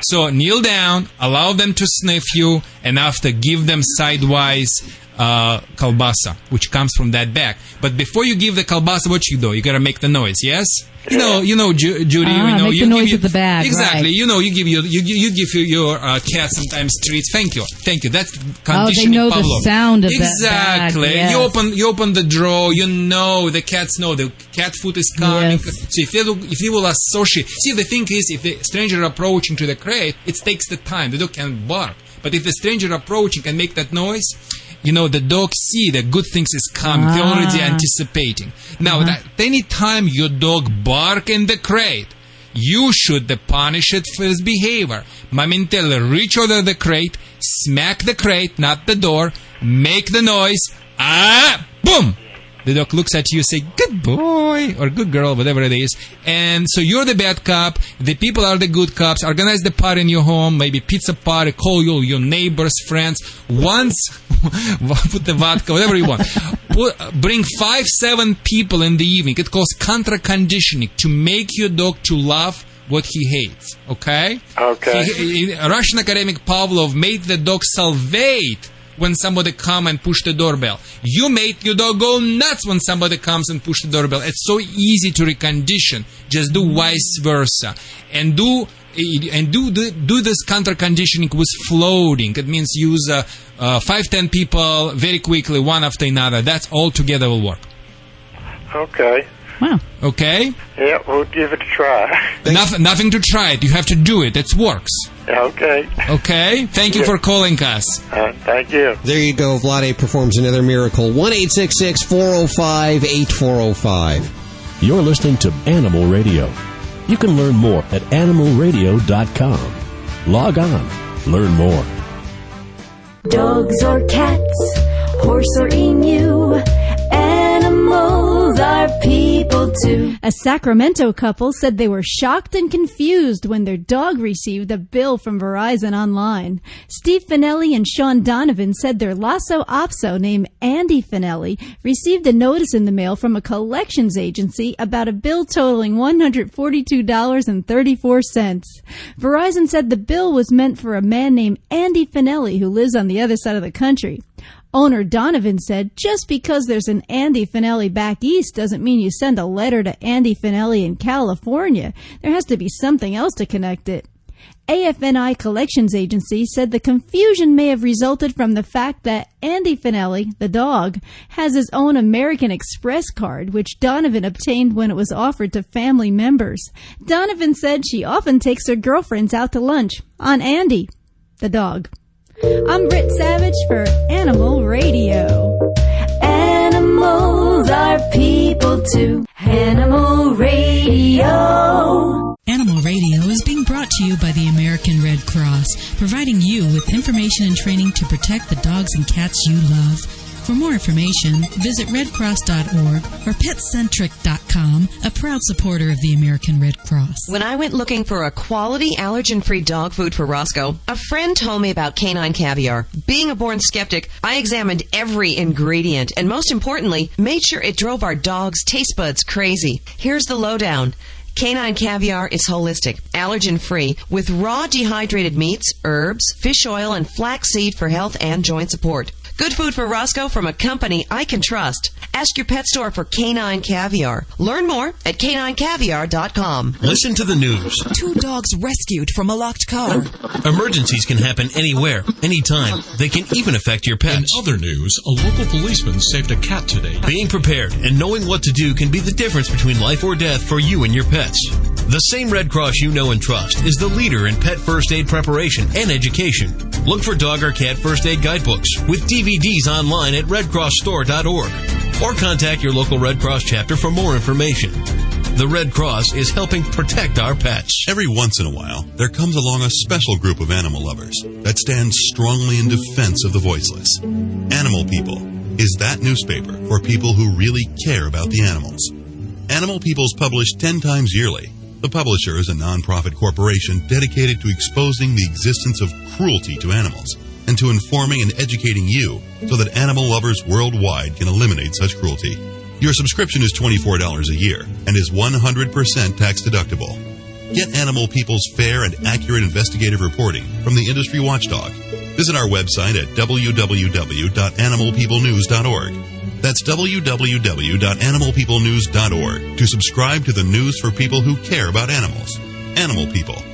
S11: So kneel down, allow them to sniff you, and after give them sidewise uh, kalbasa, which comes from that bag. But before you give the kalbasa, what you do? You gotta make the noise. Yes. You know, you know, Ju- Judy.
S3: Ah,
S11: you know,
S3: make
S11: you
S3: the noise
S11: give
S3: with the bag,
S11: Exactly.
S3: right.
S11: You know, you give your you, you give your, your uh, cat sometimes treats. Thank you, thank you. That's
S3: Oh, they
S11: conditioning.
S3: know the sound of that
S11: exactly.
S3: bag, yes.
S11: You open you open the drawer. You know the cats know the cat food is coming.
S3: Yes.
S11: So if you if you will associate, see the thing is, if the stranger approaching to the crate, it takes the time. The dog can bark, but if the stranger approaching can make that noise. You know the dog see that good things is coming. They're already
S3: Ah.
S11: anticipating. Now, that any time your dog bark in the crate, you should punish it for its behavior. Momentarily reach over the crate, smack the crate, not the door, make the noise, ah, boom! The dog looks at you, say, good boy, or good girl, whatever it is. And so you're the bad cop, the people are the good cops, organize the party in your home, maybe pizza party, call your, your neighbors, friends. Once, put the vodka, whatever you want. Put, bring five, seven people in the evening. It calls contra conditioning to make your dog to love what he hates. Okay?
S38: Okay.
S11: He- he- Russian academic Pavlov made the dog salivate when somebody come and push the doorbell. You made your dog go nuts when somebody comes and push the doorbell. It's so easy to recondition. Just do vice versa, and do and do do, do this counter conditioning with floating. It means use uh, uh, five ten people very quickly, one after another. That's all together will work.
S38: Okay.
S11: Okay.
S38: Yeah, we'll give it a try.
S11: Nothing, nothing to try it. You have to do it. It works.
S38: Okay.
S11: Okay. Thank you for calling us.
S38: Uh, thank you.
S2: There you go. Vladae performs another miracle. 1 405 8405.
S12: You're listening to Animal Radio. You can learn more at animalradio.com. Log on, learn more.
S21: Dogs or cats, horse or emu, animals are
S39: people too.
S27: A Sacramento couple said they were shocked and confused when their dog received a bill from Verizon Online. Steve Finelli and Sean Donovan said their Lhasa Apso named Andy Finelli received a notice in the mail from a collections agency about a bill totaling $142.34. Verizon said the bill was meant for a man named Andy Finelli who lives on the other side of the country. Owner Donovan said, just because there's an Andy Finelli back east doesn't mean you send a letter to Andy Finelli in California. There has to be something else to connect it. AFNI Collections Agency said the confusion may have resulted from the fact that Andy Finelli, the dog, has his own American Express card, which Donovan obtained when it was offered to family members. Donovan said she often takes her girlfriends out to lunch on Andy, the dog. I'm Britt Savage for Animal Radio.
S39: Animals are people too. Animal Radio.
S3: Animal Radio is being brought to you by the American Red Cross, providing you with information and training to protect the dogs and cats you love. For more information, visit redcross.org or petcentric.com, a proud supporter of the American Red Cross.
S40: When I went looking for a quality allergen free dog food for Roscoe, a friend told me about canine caviar. Being a born skeptic, I examined every ingredient and most importantly, made sure it drove our dog's taste buds crazy. Here's the lowdown. Canine caviar is holistic, allergen free, with raw dehydrated meats, herbs, fish oil, and flaxseed for health and joint support. Good food for Roscoe from a company I can trust. Ask your pet store for canine caviar. Learn more at caninecaviar.com.
S14: Listen to the news.
S17: Two dogs rescued from a locked car.
S14: Emergencies can happen anywhere, anytime. They can even affect your pets.
S41: In other news, a local policeman saved a cat today.
S14: Being prepared and knowing what to do can be the difference between life or death for you and your pets. The same Red Cross you know and trust is the leader in pet first aid preparation and education. Look for dog or cat first aid guidebooks with DVDs online at redcrossstore.org or contact your local Red Cross chapter for more information. The Red Cross is helping protect our pets.
S42: Every once in a while, there comes along a special group of animal lovers that stands strongly in defense of the voiceless. Animal People is that newspaper for people who really care about the animals. Animal People's published 10 times yearly. The publisher is a nonprofit corporation dedicated to exposing the existence of cruelty to animals and to informing and educating you so that animal lovers worldwide can eliminate such cruelty. Your subscription is $24 a year and is 100% tax deductible. Get Animal People's fair and accurate investigative reporting from the industry watchdog. Visit our website at www.animalpeoplenews.org. That's www.animalpeoplenews.org to subscribe to the news for people who care about animals. Animal People.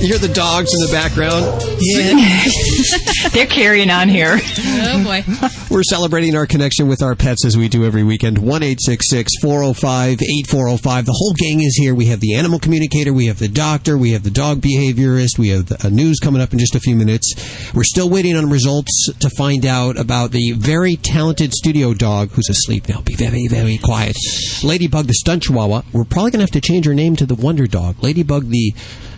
S2: You hear the dogs in the background?
S4: They're carrying on here.
S3: Oh boy.
S2: We're celebrating our connection with our pets as we do every weekend. 1 405 8405. The whole gang is here. We have the animal communicator, we have the doctor, we have the dog behaviorist, we have the, uh, news coming up in just a few minutes. We're still waiting on results to find out about the very talented studio dog who's asleep now. Be very, very quiet. Ladybug, the stunt chihuahua. We're probably going to have to change her name to the Wonder Dog. Ladybug, the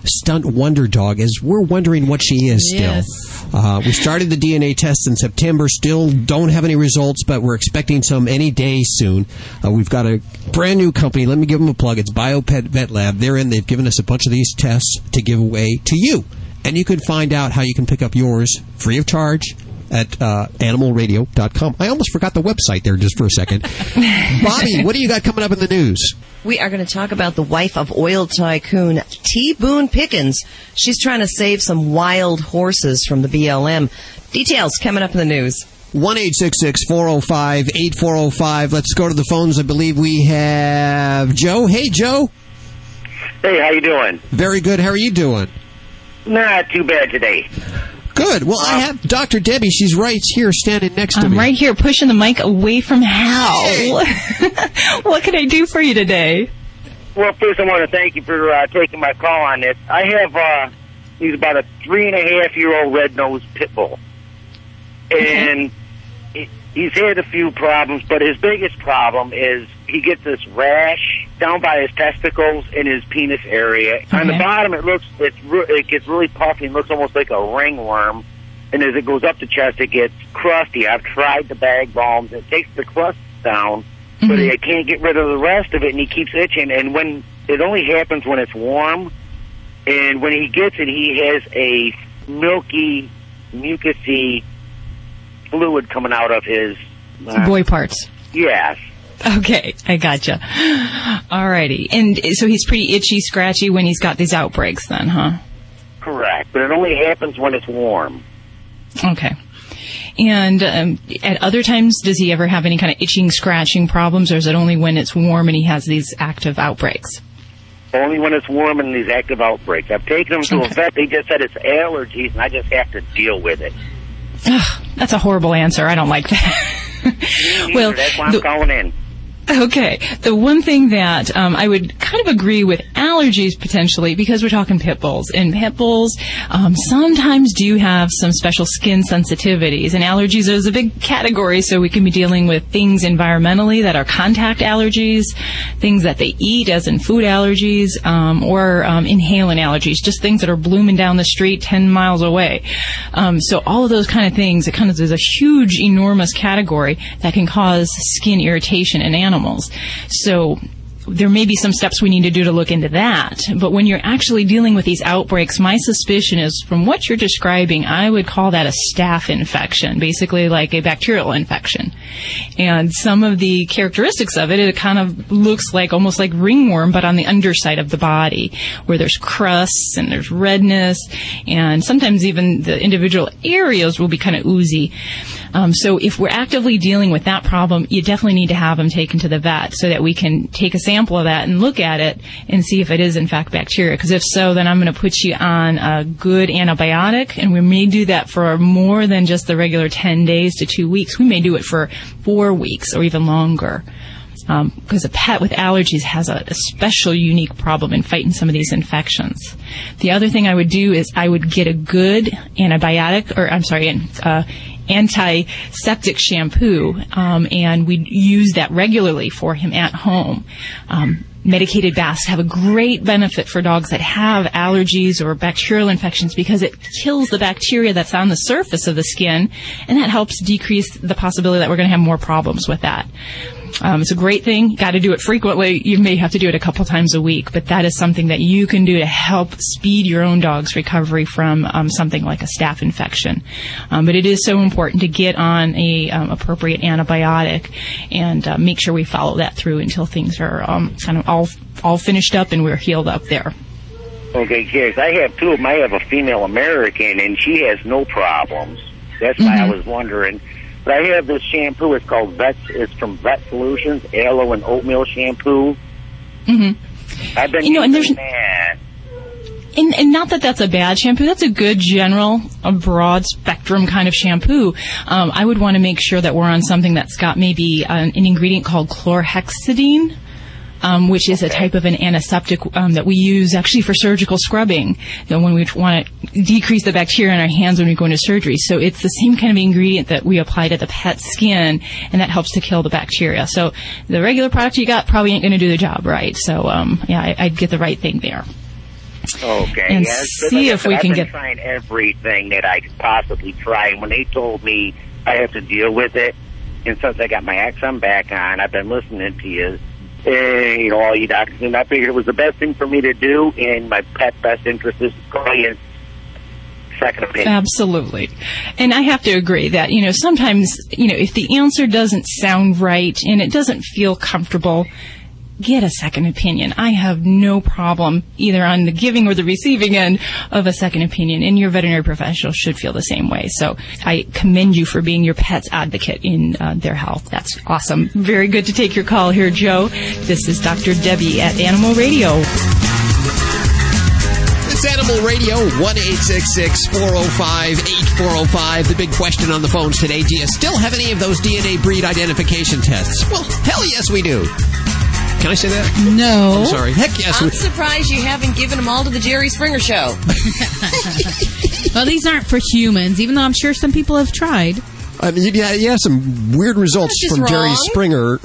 S2: stunt wonder dog, as we're wondering what she is still.
S3: Yes.
S2: Uh, we started the DNA test in September. Still don't have any results, but we're expecting some any day soon. Uh, we've got a brand new company. Let me give them a plug. It's BioPet Vet Lab. They're in. They've given us a bunch of these tests to give away to you, and you can find out how you can pick up yours free of charge at uh, animalradio.com. I almost forgot the website there just for a second. Bobby, what do you got coming up in the news?
S16: We are going to talk about the wife of oil tycoon T. Boone Pickens. She's trying to save some wild horses from the BLM. Details coming up in the news.
S2: 1 405 8405. Let's go to the phones. I believe we have Joe. Hey, Joe.
S43: Hey, how you doing?
S2: Very good. How are you doing?
S43: Not too bad today.
S2: Good. Well, I have Dr. Debbie. She's right here standing next to me.
S4: I'm
S2: me.
S4: right here pushing the mic away from Hal. what can I do for you today?
S43: Well, first I want to thank you for uh, taking my call on this. I have uh, He's about a three and a half year old red nosed pit bull, and he, he's had a few problems. But his biggest problem is he gets this rash down by his testicles in his penis area. On the bottom, it looks it's re- it gets really puffy and looks almost like a ringworm. And as it goes up the chest, it gets crusty. I've tried the bag balms; it takes the crust down, but mm-hmm. I can't get rid of the rest of it, and he keeps itching. And when it only happens when it's warm, and when he gets it, he has a milky, mucusy fluid coming out of his uh,
S4: Boy parts.
S43: Yes.
S4: Okay, I gotcha. Alrighty. And so he's pretty itchy, scratchy when he's got these outbreaks then, huh?
S43: Correct, but it only happens when it's warm.
S4: Okay. And um, at other times, does he ever have any kind of itching, scratching problems, or is it only when it's warm and he has these active outbreaks?
S43: Only when it's warm and these active outbreaks. I've taken him to a vet. They just said it's allergies, and I just have to deal with it.
S4: Ugh, that's a horrible answer. I don't like that. well,
S43: That's why I'm calling in.
S4: Okay. The one thing that um, I would kind of agree with allergies potentially, because we're talking pit bulls, and pit bulls um, sometimes do have some special skin sensitivities, and allergies is a big category. So we can be dealing with things environmentally that are contact allergies, things that they eat, as in food allergies, um, or um, inhalant allergies, just things that are blooming down the street ten miles away. Um, so all of those kind of things, it kind of is a huge, enormous category that can cause skin irritation in animals. So there may be some steps we need to do to look into that. But when you're actually dealing with these outbreaks, my suspicion is from what you're describing, I would call that a staph infection, basically like a bacterial infection. And some of the characteristics of it, it kind of looks like almost like ringworm, but on the underside of the body, where there's crusts and there's redness, and sometimes even the individual areas will be kind of oozy. Um, so if we're actively dealing with that problem, you definitely need to have them taken to the vet so that we can take a sample of that and look at it and see if it is in fact bacteria. Because if so, then I'm going to put you on a good antibiotic, and we may do that for more than just the regular 10 days to two weeks. We may do it for four weeks or even longer. Because a pet with allergies has a, a special unique problem in fighting some of these infections. The other thing I would do is I would get a good antibiotic, or I'm sorry, an, uh, antiseptic shampoo, um, and we'd use that regularly for him at home. Um, medicated baths have a great benefit for dogs that have allergies or bacterial infections because it kills the bacteria that's on the surface of the skin, and that helps decrease the possibility that we're going to have more problems with that. Um, it's a great thing. Got to do it frequently. You may have to do it a couple times a week, but that is something that you can do to help speed your own dog's recovery from um, something like a staph infection. Um, but it is so important to get on a um, appropriate antibiotic and uh, make sure we follow that through until things are um, kind of all all finished up and we're healed up there.
S43: Okay, yes, I have two of them. I have a female American, and she has no problems. That's why I
S4: Mhm.
S43: was wondering. But I have this shampoo. It's called Vet. It's from Vet Solutions, aloe and oatmeal shampoo.
S4: hmm
S43: I've been
S4: You know, and
S43: using
S4: there's-
S43: that.
S4: And, and not that that's a bad shampoo. That's a good general, a broad spectrum kind of shampoo. Um, I would want to make sure that we're on something that's got maybe an, an ingredient called chlorhexidine. Um, which is a type of an antiseptic um, that we use actually for surgical scrubbing. You know, when we want to decrease the bacteria in our hands when we go into surgery. So it's the same kind of ingredient that we apply to the pet's skin, and that helps to kill the bacteria. So the regular product you got probably ain't going to do the job right. So um, yeah, I, I'd get the right thing there.
S43: Okay,
S4: And
S43: yes.
S4: See if we
S43: I've
S4: can
S43: been
S4: get-
S43: trying everything that I could possibly try. And when they told me I have to deal with it, and since I got my XM back on, I've been listening to you, eh, you know, doctors, and I figured it was the best thing for me to do. And my pet best interest is call you second opinion.
S4: Absolutely. And I have to agree that, you know, sometimes, you know, if the answer doesn't sound right and it doesn't feel comfortable, get a second opinion. I have no problem either on the giving or the receiving end of a second opinion, and your veterinary professional should feel the same way. So I commend you for being your pet's advocate in uh, their health. That's awesome. Very good to take your call here, Joe. This is Dr. Debbie at Animal Radio.
S2: It's Animal Radio, 1 405 8405. The big question on the phones today do you still have any of those DNA breed identification tests? Well, hell yes, we do. Can I say that?
S3: No.
S2: I'm sorry. Heck yes.
S16: I'm surprised you haven't given them all to the Jerry Springer show.
S3: well, these aren't for humans, even though I'm sure some people have tried.
S44: I mean, yeah, you have some weird results
S16: That's just
S44: from Jerry. Springer.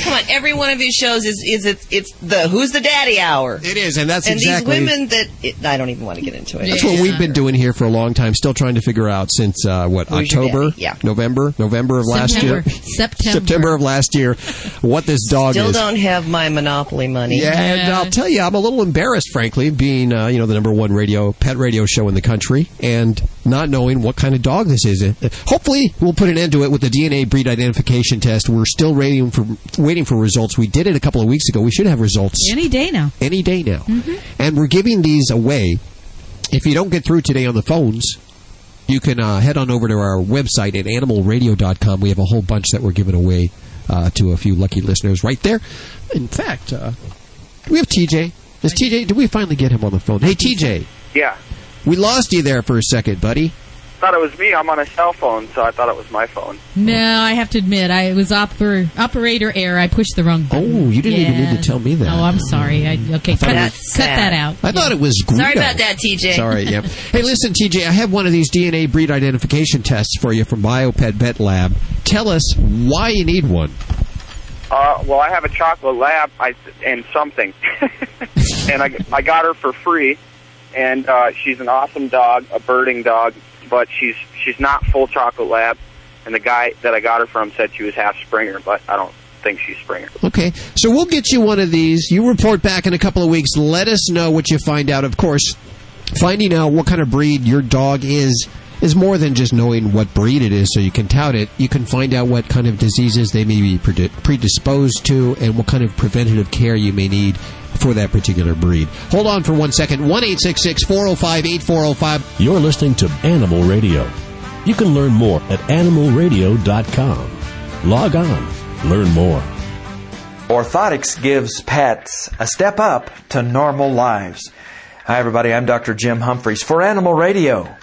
S16: Come on, every one of his shows is is it, it's the Who's the Daddy Hour.
S2: It is, and that's
S16: and
S2: exactly-
S16: these women that it, I don't even want to get into it.
S2: That's what we've been doing here for a long time, still trying to figure out since uh, what
S16: Who's
S2: October.
S16: Yeah.
S2: November, November of last year,
S3: September. September.
S2: September of last year, what this dog
S16: Still
S2: is.
S16: don't have my monopoly money.
S2: Yeah, and I'll tell you, I'm a little embarrassed, frankly, being uh, you know the number one radio pet radio show in the country, and not knowing what kind of dog this is. Hopefully, we'll put an end to it with the DNA breed identification test. We're still waiting for waiting for results. We did it a couple of weeks ago. We should have results
S3: Any day now.
S2: any day now, and we're giving these away. If you don't get through today on the phones, you can uh, head on over to our website at animalradio.com. We have a whole bunch that we're giving away uh, to a few lucky listeners right there. In fact, uh, do we have TJ? Is TJ? Did we finally get him on the phone? Hey, TJ,
S45: Yeah.
S2: we lost you there for a second, buddy.
S45: Thought it was me. I'm on a cell phone, so I thought it was my phone.
S3: No, I have to admit, I it was oper- operator error. I pushed the wrong button.
S2: Oh, you didn't even need to tell me that.
S3: Oh, I'm sorry. I, okay, cut, that,
S2: was-
S3: cut that out.
S2: I thought it was Guido.
S16: Sorry about that, TJ.
S2: Sorry, yeah. Hey, listen, TJ, I have one of these DNA breed identification tests for you from BioPet Vet Lab. Tell us why you need one.
S45: Uh, well, I have a chocolate lab I, and something, and I, I got her for free, and uh, she's an awesome dog, a birding dog, but she's she's not full chocolate lab, and the guy that I got her from said she was half Springer, but I don't think she's Springer.
S2: Okay, so we'll get you one of these. You report back in a couple of weeks. Let us know what you find out. Of course, finding out what kind of breed your dog is is more than just knowing what breed it is so you can tout it. You can find out what kind of diseases they may be predisposed to and what kind of preventative care you may need for that particular breed. Hold on for one second. 1 405 8405.
S12: You're listening to Animal Radio. You can learn more at animalradio.com. Log on, learn more.
S13: Orthotics gives pets a step up to normal lives. Hi, everybody. I'm Dr. Jim Humphries for Animal Radio.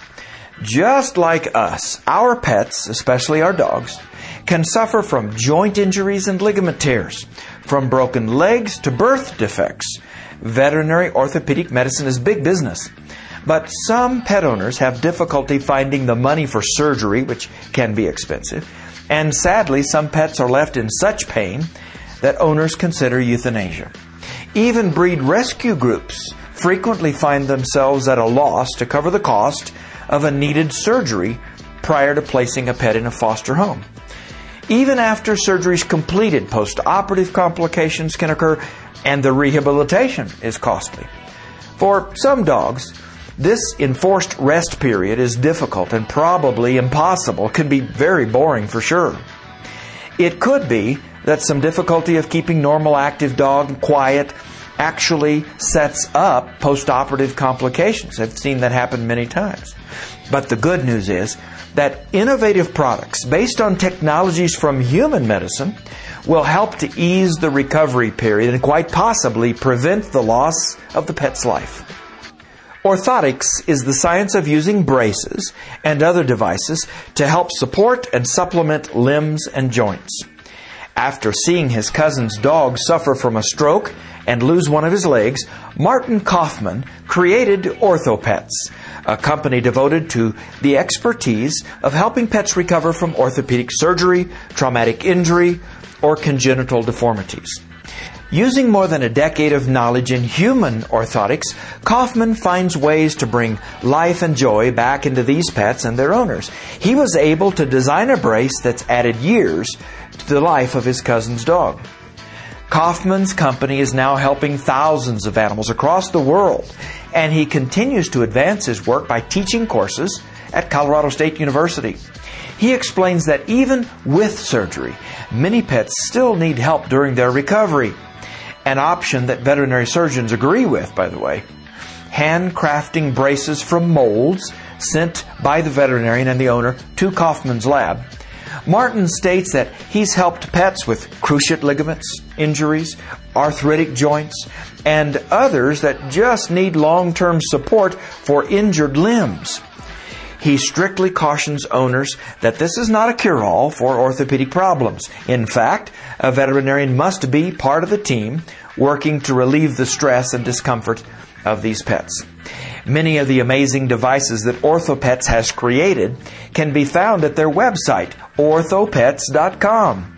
S13: Just like us, our pets, especially our dogs, can suffer from joint injuries and ligament tears, from broken legs to birth defects. Veterinary orthopedic medicine is big business. But some pet owners have difficulty finding the money for surgery, which can be expensive. And sadly, some pets are left in such pain that owners consider euthanasia. Even breed rescue groups frequently find themselves at a loss to cover the cost of a needed surgery prior to placing a pet in a foster home. Even after surgery is completed, post operative complications can occur and the rehabilitation is costly. For some dogs, this enforced rest period is difficult and probably impossible, could be very boring for sure. It could be that some difficulty of keeping normal active dog quiet actually sets up post-operative complications. I've seen that happen many times. But the good news is that innovative products based on technologies from human medicine will help to ease the recovery period and quite possibly prevent the loss of the pet's life. Orthotics is the science of using braces and other devices to help support and supplement limbs and joints. After seeing his cousin's dog suffer from a stroke and lose one of his legs, Martin Kaufman created OrthoPets, a company devoted to the expertise of helping pets recover from orthopedic surgery, traumatic injury, or congenital deformities. Using more than a decade of knowledge in human orthotics, Kaufman finds ways to bring life and joy back into these pets and their owners. He was able to design a brace that's added years to the life of his cousin's dog. Kaufman's company is now helping thousands of animals across the world, and he continues to advance his work by teaching courses at Colorado State University. He explains that even with surgery, many pets still need help during their recovery. An option that veterinary surgeons agree with, by the way. Handcrafting braces from molds sent by the veterinarian and the owner to Kaufman's lab. Martin states that he's helped pets with cruciate ligaments, injuries, arthritic joints, and others that just need long term support for injured limbs. He strictly cautions owners that this is not a cure all for orthopedic problems. In fact, a veterinarian must be part of the team working to relieve the stress and discomfort of these pets. Many of the amazing devices that OrthoPets has created can be found at their website, orthopets.com.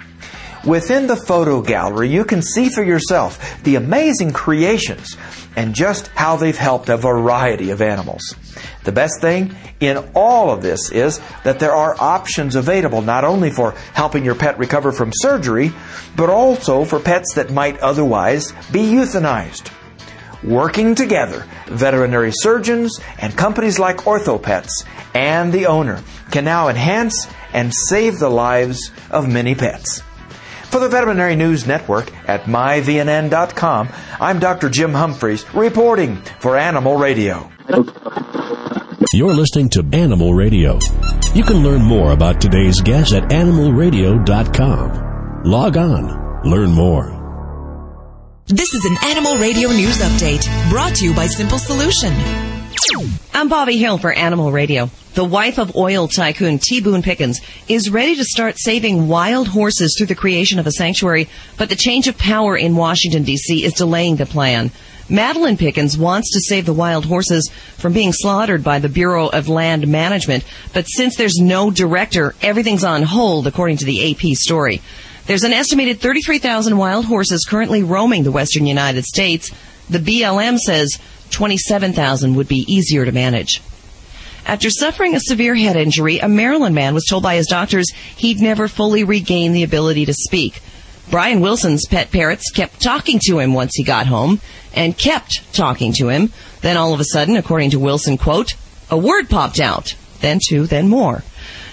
S13: Within the photo gallery, you can see for yourself the amazing creations and just how they've helped a variety of animals. The best thing in all of this is that there are options available not only for helping your pet recover from surgery, but also for pets that might otherwise be euthanized. Working together, veterinary surgeons and companies like OrthoPets and the owner can now enhance and save the lives of many pets. For the Veterinary News Network at myvnn.com, I'm Dr. Jim Humphries reporting for Animal Radio.
S12: You're listening to Animal Radio. You can learn more about today's guest at animalradio.com. Log on, learn more.
S16: This is an Animal Radio News Update brought to you by Simple Solution. I'm Bobby Hill for Animal Radio. The wife of oil tycoon T. Boone Pickens is ready to start saving wild horses through the creation of a sanctuary, but the change of power in Washington, D.C. is delaying the plan. Madeline Pickens wants to save the wild horses from being slaughtered by the Bureau of Land Management, but since there's no director, everything's on hold, according to the AP story. There's an estimated 33,000 wild horses currently roaming the western United States. The BLM says 27,000 would be easier to manage. After suffering a severe head injury, a Maryland man was told by his doctors he'd never fully regain the ability to speak. Brian Wilson's pet parrots kept talking to him once he got home and kept talking to him. Then all of a sudden, according to Wilson, quote, a word popped out. Then two, then more.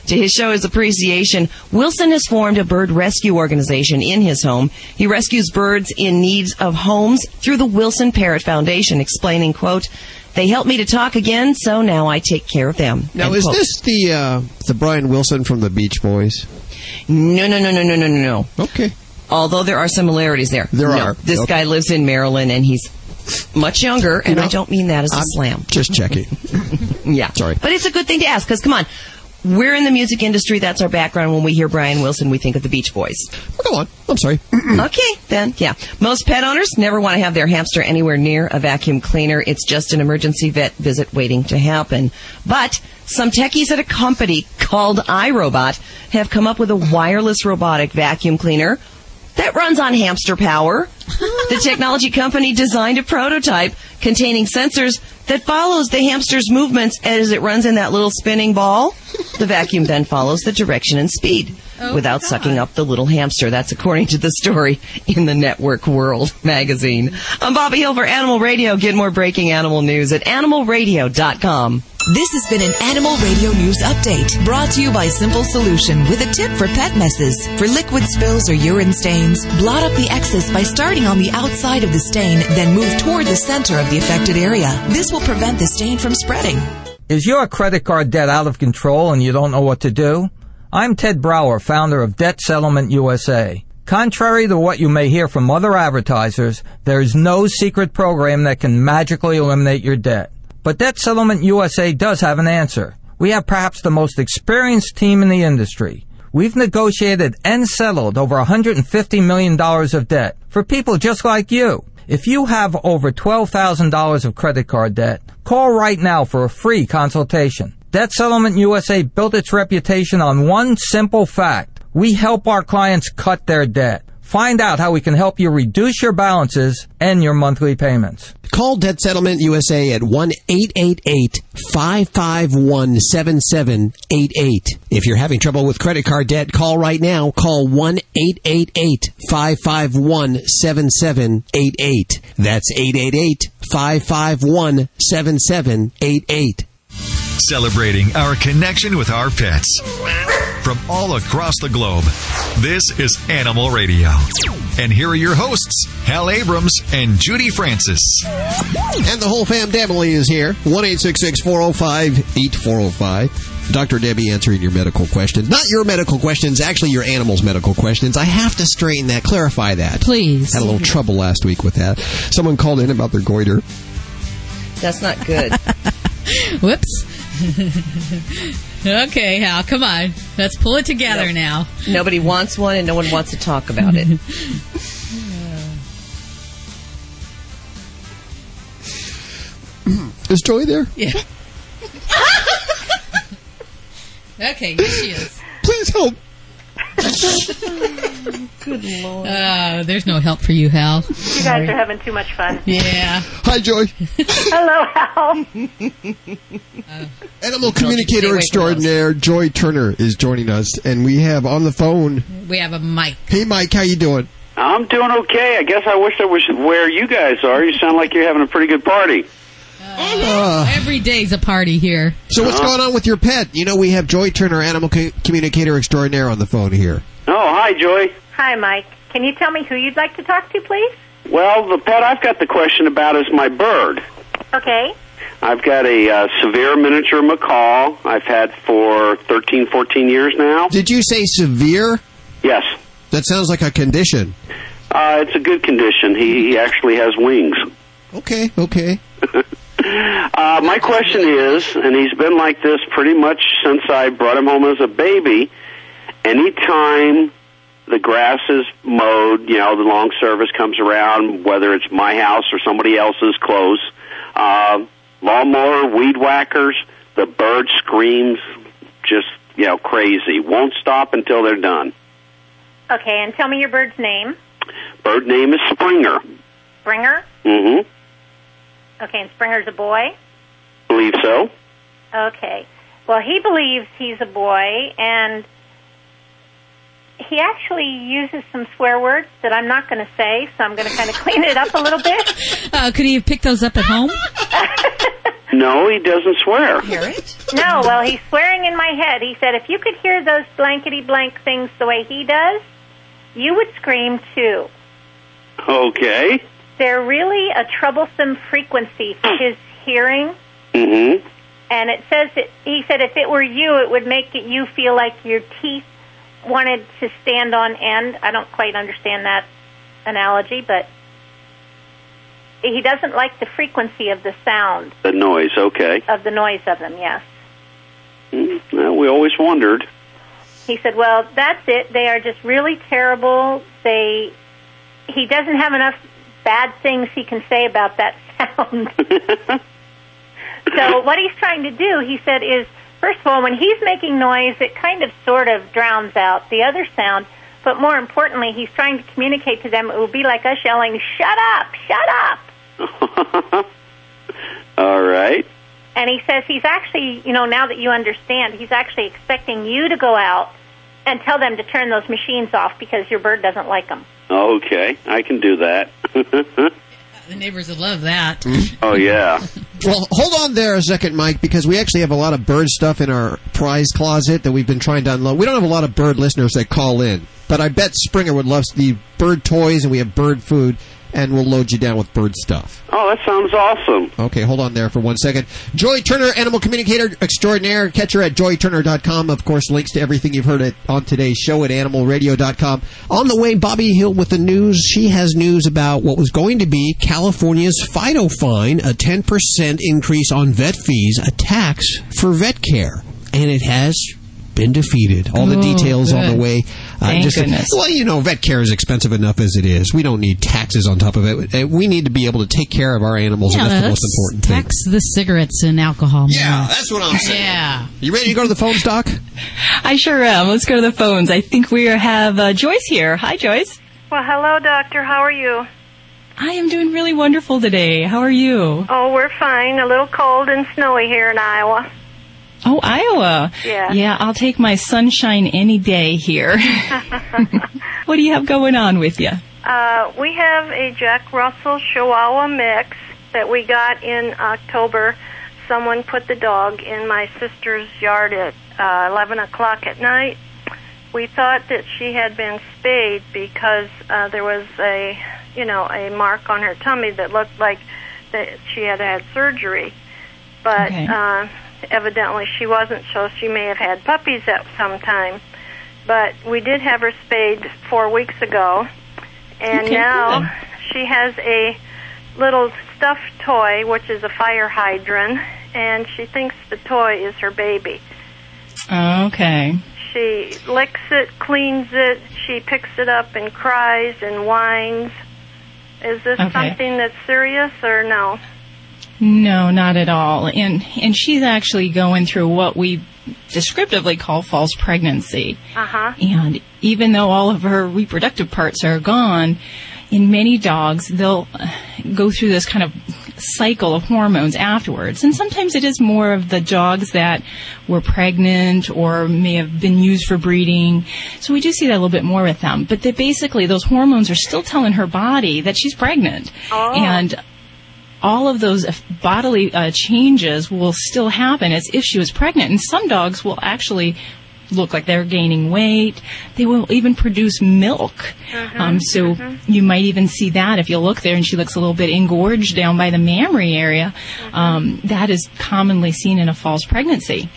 S16: To his show his appreciation, Wilson has formed a bird rescue organization in his home. He rescues birds in need of homes through the Wilson Parrot Foundation, explaining, quote, they helped me to talk again, so now I take care of them.
S2: Now, is
S16: quote.
S2: this the uh, the Brian Wilson from the Beach Boys?
S16: No, no, no, no, no, no, no, no.
S2: Okay.
S16: Although there are similarities there.
S2: There
S16: No,
S2: are.
S16: This
S2: Okay.
S16: guy lives in Maryland and he's much younger, and
S2: know,
S16: I don't mean that as a
S2: I'm
S16: slam.
S2: Just checking.
S16: Yeah.
S2: Sorry.
S16: But it's a good thing to ask, because come on. We're in the music industry. That's our background. When we hear Brian Wilson, we think of the Beach Boys.
S2: Go on. I'm sorry.
S16: okay, then, yeah. Most pet owners never want to have their hamster anywhere near a vacuum cleaner. It's just an emergency vet visit waiting to happen. But some techies at a company called iRobot have come up with a wireless robotic vacuum cleaner that runs on hamster power. the technology company designed a prototype containing sensors that follows the hamster's movements as it runs in that little spinning ball. The vacuum then follows the direction and speed oh, without sucking up the little hamster. That's according to the story in the Network World magazine. I'm Bobby Hill for Animal Radio. Get more breaking animal news at animalradio.com. This has been an Animal Radio News Update brought to you by Simple Solution with a tip for pet messes. For liquid spills or urine stains, blot up the excess by starting on the outside of the stain, then move toward the center of the affected area. This will prevent the stain from spreading.
S25: Is your credit card debt out of control and you don't know what to do? I'm Ted Brower, founder of Debt Settlement USA. Contrary to what you may hear from other advertisers, there is no secret program that can magically eliminate your debt. But Debt Settlement USA does have an answer. We have perhaps the most experienced team in the industry. We've negotiated and settled over $150 million of debt for people just like you. If you have over $12,000 of credit card debt, call right now for a free consultation. Debt Settlement USA built its reputation on one simple fact. We help our clients cut their debt. Find out how we can help you reduce your balances and your monthly payments.
S2: Call Debt Settlement USA at 1 888 551 7788. If you're having trouble with credit card debt, call right now. Call 1 888 551 7788. That's 888 551 7788.
S35: Celebrating our connection with our pets. From all across the globe, this is Animal Radio. And here are your hosts, Hal Abrams and Judy Francis.
S2: And the whole fam family is here. 1 405 8405. Dr. Debbie answering your medical questions. Not your medical questions, actually your animal's medical questions. I have to straighten that, clarify that.
S3: Please.
S2: Had a little trouble last week with that. Someone called in about their goiter.
S46: That's not good.
S3: Whoops. okay, Hal, come on. Let's pull it together now.
S16: Nobody wants one, and no one wants to talk about it.
S2: Is Joy there?
S3: Yeah. okay, here she is.
S2: Please help.
S16: Good lord.
S3: Oh, there's no help for you, Hal.
S47: You guys are having too much fun.
S3: Yeah.
S2: Hi, Joy.
S47: Hello, Hal.
S2: Animal communicator
S3: away
S2: extraordinaire Joy Turner is joining us, and we have on the phone.
S3: We have a mic.
S2: Hey, Mike, how you doing?
S48: I'm doing okay. I guess I wish I was where you guys are. You sound like you're having a pretty good party.
S2: Uh,
S3: Every day's a party here.
S2: so what's going on with your pet? You know, we have Joy Turner, animal co- communicator extraordinaire, on the phone here.
S48: Oh, hi, Joy.
S47: Hi, Mike. Can you tell me who you'd like to talk to, please?
S48: Well, the pet I've got the question about is my bird.
S47: Okay.
S48: I've got a uh, severe miniature macaw I've had for 13, 14 years now.
S2: Did you say severe?
S48: Yes.
S2: That sounds like a condition.
S48: Uh, it's a good condition. He, he actually has wings.
S2: Okay, okay.
S48: Uh, my question is, and he's been like this pretty much since I brought him home as a baby. Anytime the grass is mowed, you know, the long service comes around, whether it's my house or somebody else's close, uh, lawnmower, weed whackers, the bird screams just, you know, crazy. Won't stop until they're done.
S47: Okay, and tell me your bird's name.
S48: Bird name is Springer.
S47: Springer.
S48: Mm-hmm.
S47: Okay, and Springer's a boy.
S48: Believe so.
S47: Okay. Well, he believes he's a boy, and he actually uses some swear words that I'm not going to say, so I'm going to kind of clean it up a little bit.
S3: Uh, could he have picked those up at home?
S48: No, he doesn't swear. Hear it?
S47: No, well, he's swearing in my head. He said, if you could hear those blankety blank things the way he does, you would scream too.
S48: Okay.
S47: They're really a troublesome frequency for his hearing.
S48: Mm-hmm.
S47: And it says that he said if it were you, it would make it, you feel like your teeth wanted to stand on end. I don't quite understand that analogy, but he doesn't like the frequency of the sound
S48: The noise, okay.
S47: of the noise of them. Yes,
S48: Mm, Well, we always wondered.
S47: he said. Well, that's it. They are just really terrible. They he doesn't have enough bad things he can say about that sound. so what he's trying to do, he said, is first of all, when he's making noise, it kind of sort of drowns out the other sound. But more importantly, he's trying to communicate to them. It will be like us yelling, "Shut up! Shut up!"
S48: All right.
S47: And he says he's actually, you know, now that you understand, he's actually expecting you to go out and tell them to turn those machines off because your bird doesn't like them.
S48: Okay, I can do that.
S3: The neighbors would love that. Mm-hmm.
S48: oh yeah.
S2: Well, hold on there a second, Mike, because we actually have a lot of bird stuff in our prize closet that we've been trying to unload. We don't have a lot of bird listeners that call in, but I bet Springer would love the bird toys, and we have bird food, and we'll load you down with bird stuff.
S48: Oh, that sounds awesome.
S2: Okay, hold on there for one second. Joy Turner, animal communicator extraordinaire. Catch her at joyturner.com. Of course, links to everything you've heard at, on today's show at animalradio.com. On the way, Bobby Hill with the news. She has news about what was going to be California's Fido fine, a 10% increase on vet fees, a tax for vet care. And it has been defeated. All the
S16: Oh,
S2: details on the way. Uh,
S16: Thank goodness.
S2: Well, you know, vet care is expensive enough as it is. We don't need taxes on top of it. Uh, We need to be able to take care of our animals,
S3: Yeah,
S2: and that's the most important thing.
S3: tax the cigarettes and alcohol.
S2: Yeah, that's what I'm saying.
S3: Yeah.
S2: You ready to go to the phones, Doc?
S4: I sure am. Let's go to the phones. I think we have uh, Joyce here. Hi, Joyce.
S49: Well, hello, doctor. How are you?
S4: I am doing really wonderful today. How are you?
S49: Oh, we're fine. A little cold and snowy here in Iowa.
S4: Oh, Iowa.
S49: Yeah.
S4: Yeah, I'll take my sunshine any day here. what do you have going on with you?
S49: Uh, we have a Jack Russell Chihuahua mix that we got in October. Someone put the dog in my sister's yard at uh, 11 o'clock at night. We thought that she had been spayed because uh, there was a, you know, a mark on her tummy that looked like that she had had surgery. But
S50: Okay.
S49: uh, evidently she wasn't, so she may have had puppies at some time. But we did have her spayed four weeks ago, and
S50: Okay,
S49: now she has a little stuffed toy, which is a fire hydrant, and she thinks the toy is her baby.
S4: Okay.
S49: She licks it, cleans it, she picks it up and cries and whines. Is this
S4: Okay.
S49: something that's serious or no?
S4: No, not at all. And and she's actually going through what we descriptively call false pregnancy.
S49: Uh huh.
S4: And even though all of her reproductive parts are gone, in many dogs, they'll uh, go through this kind of cycle of hormones afterwards. And sometimes it is more of the dogs that were pregnant or may have been used for breeding. So we do see that a little bit more with them. But that basically those hormones are still telling her body that she's pregnant.
S49: Oh.
S4: And all of those bodily uh, changes will still happen as if she was pregnant. And some dogs will actually look like they're gaining weight. They will even produce milk. Um, so you might even see that if you look there and she looks a little bit engorged down by the mammary area. Um, that is commonly seen in a false pregnancy.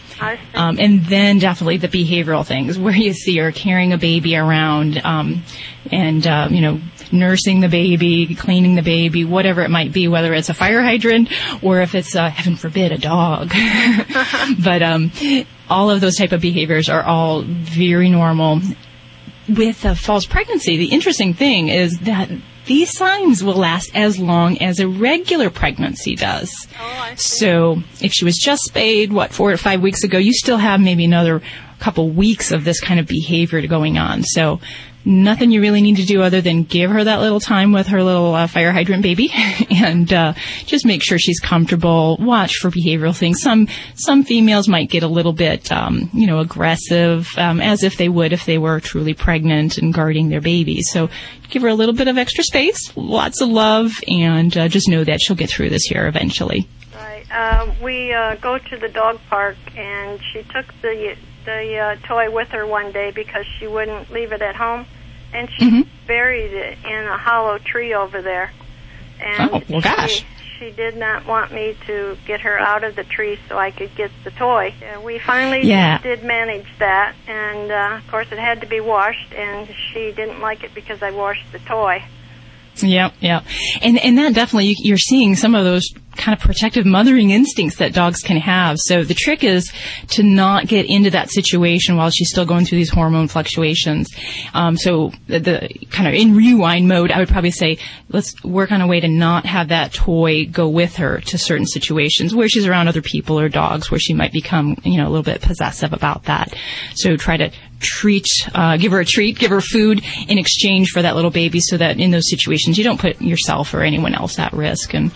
S4: Um, and then definitely the behavioral things where you see her carrying a baby around um, and, uh, you know, nursing the baby, cleaning the baby, whatever it might be, whether it's a fire hydrant or if it's, uh, heaven forbid, a dog. but um, all of those type of behaviors are all very normal. With a false pregnancy, the interesting thing is that these signs will last as long as a regular pregnancy does. Oh, So if she was just spayed, what, four or five weeks ago, you still have maybe another couple weeks of this kind of behavior going on. So nothing you really need to do other than give her that little time with her little uh, fire hydrant baby and uh, just make sure she's comfortable watch for behavioral things some some females might get a little bit um, you know aggressive um, as if they would if they were truly pregnant and guarding their baby so give her a little bit of extra space lots of love and uh, just know that she'll get through this year eventually
S49: Right. Uh, we uh, go to the dog park, and she took the the uh, toy with her one day because she wouldn't leave it at home, and she
S4: Mhm.
S49: buried it in a hollow tree over there. And
S4: Oh, well, gosh.
S49: She, she did not want me to get her out of the tree so I could get the toy. Uh, we finally
S4: Yeah.
S49: did manage that, and uh, of course it had to be washed, and she didn't like it because I washed the toy.
S4: Yep, yep. And and that definitely you- you're seeing some of those kind of protective mothering instincts that dogs can have. So the trick is to not get into that situation while she's still going through these hormone fluctuations. Um, so the, the kind of in rewind mode, I would probably say let's work on a way to not have that toy go with her to certain situations where she's around other people or dogs where she might become you know a little bit possessive about that. So try to treat, uh, give her a treat, give her food in exchange for that little baby so that in those situations you don't put yourself or anyone else at risk. And,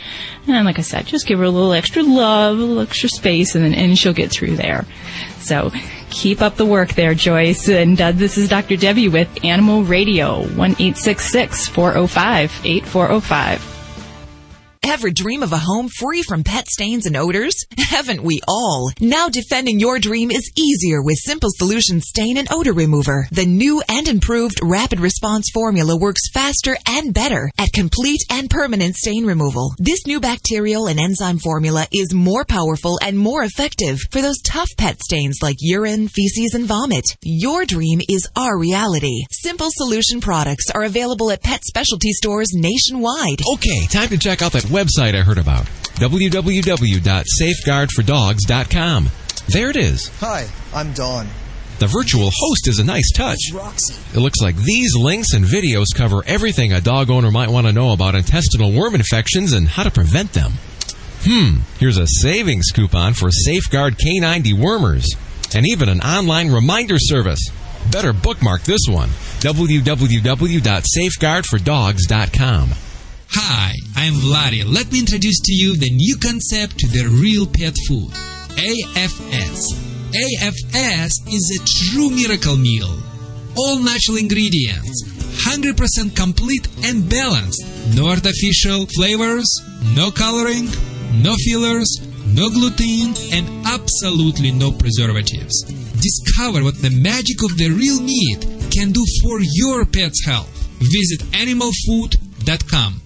S4: and like I said, just give her a little extra love, a little extra space, and and she'll get through there. So keep up the work there, Joyce. And uh, this is Dr. Debbie with Animal Radio, 1 405 8405.
S17: Ever dream of a home free from pet stains and odors? Haven't we all? Now defending your dream is easier with Simple Solution Stain and Odor Remover. The new and improved rapid response formula works faster and better at complete and permanent stain removal. This new bacterial and enzyme formula is more powerful and more effective for those tough pet stains like urine, feces, and vomit. Your dream is our reality. Simple Solution products are available at pet specialty stores nationwide.
S14: Okay, time to check out that website I heard about. www.safeguardfordogs.com. There it is.
S51: Hi, I'm Dawn.
S14: The virtual host is a nice touch. It looks like these links and videos cover everything a dog owner might want to know about intestinal worm infections and how to prevent them. Hmm, here's a savings coupon for Safeguard Canine Dewormers and even an online reminder service. Better bookmark this one www.safeguardfordogs.com.
S11: Hi, I'm Vladae. Let me introduce to you the new concept to the real pet food AFS. AFS is a true miracle meal. All natural ingredients, 100% complete and balanced. No artificial flavors, no coloring, no fillers, no gluten, and absolutely no preservatives. Discover what the magic of the real meat can do for your pet's health. Visit animalfood.com.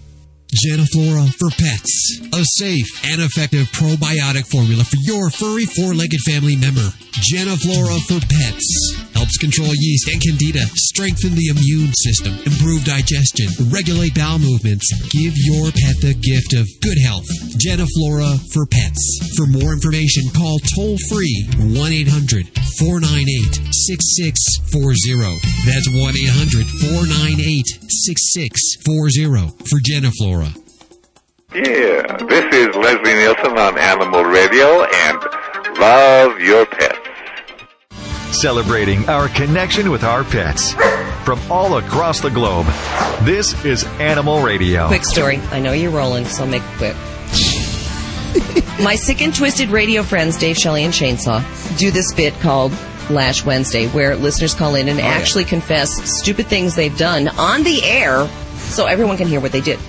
S2: Geniflora for pets. A safe and effective probiotic formula for your furry four-legged family member. Geniflora for pets. Help
S52: helps control yeast and candida, strengthen the immune system, improve digestion, regulate bowel movements. Give your pet the gift of good health. Geniflora for pets. For more information, call toll free 1 800 498 6640. That's 1 800 498 6640 for Geniflora.
S53: Yeah, this is Leslie Nielsen on Animal Radio and love your pets.
S35: Celebrating our connection with our pets from all across the globe. This is Animal Radio.
S16: Quick story. I know you're rolling, so I'll make it quick. My sick and twisted radio friends, Dave Shelley and Chainsaw, do this bit called Lash Wednesday, where listeners call in and oh, actually confess stupid things they've done on the air so everyone can hear what they did. My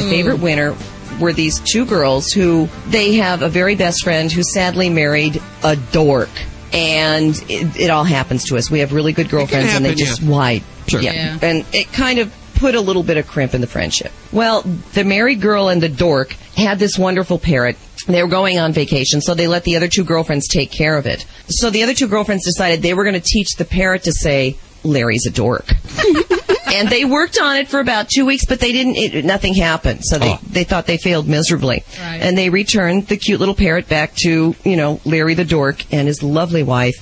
S16: mm-hmm. favorite winner were these two girls who they have a very best friend who sadly married a dork. And it, it all happens to us. We have really good girlfriends, and they just
S54: yeah.
S16: why?
S54: Sure.
S16: Yeah.
S54: Yeah.
S16: and it kind of put a little bit of crimp in the friendship. Well, the married girl and the dork had this wonderful parrot. They were going on vacation, so they let the other two girlfriends take care of it. So the other two girlfriends decided they were going to teach the parrot to say, Larry's a dork. and they worked on it for about two weeks, but they didn't. It, nothing happened, so they oh. they thought they failed miserably.
S54: Right.
S16: And they returned the cute little parrot back to you know Larry the dork and his lovely wife,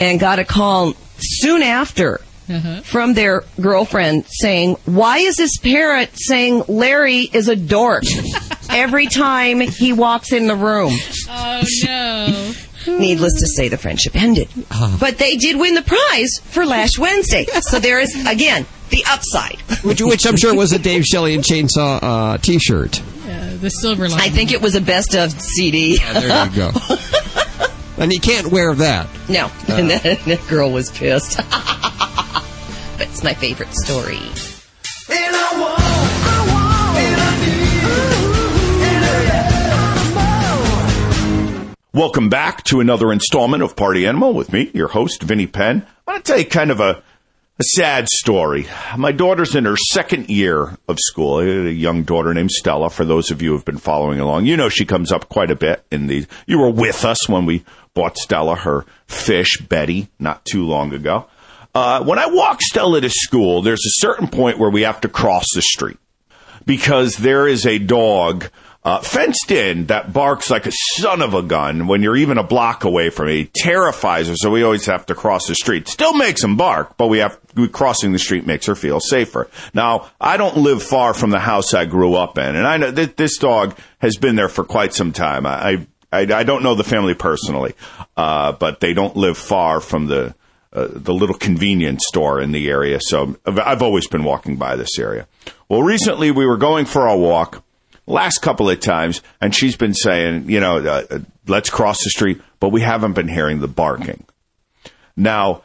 S16: and got a call soon after mm-hmm. from their girlfriend saying, "Why is this parrot saying Larry is a dork every time he walks in the room?"
S3: Oh no.
S16: Needless to say, the friendship ended. Uh-huh. But they did win the prize for Lash Wednesday. So there is, again, the upside.
S44: Which, which I'm sure was a Dave Shelley and Chainsaw uh, T-shirt.
S3: Yeah, the silver line.
S16: I think it was a best of CD.
S44: There you go. and you can't wear that.
S16: no,
S44: Uh.
S16: and that, that girl was pissed. but it's my favorite story.
S32: Welcome back to another installment of Party Animal with me, your host, Vinnie Penn. I want to tell you kind of a, a sad story. My daughter's in her second year of school. A young daughter named Stella. For those of you who have been following along, you know she comes up quite a bit in the. You were with us when we bought Stella her fish, Betty, not too long ago. Uh, when I walk Stella to school, there's a certain point where we have to cross the street because there is a dog uh, fenced in that barks like a son of a gun when you're even a block away from. He terrifies her, so we always have to cross the street. Still makes him bark, but we have crossing the street makes her feel safer. Now, I don't live far from the house I grew up in, and I know that this dog has been there for quite some time. I I, I don't know the family personally, uh, but they don't live far from the uh, the little convenience store in the area. So I've always been walking by this area. Well, recently we were going for a walk last couple of times, and she's been saying, you know, uh, uh, let's cross the street, but we haven't been hearing the barking. Now,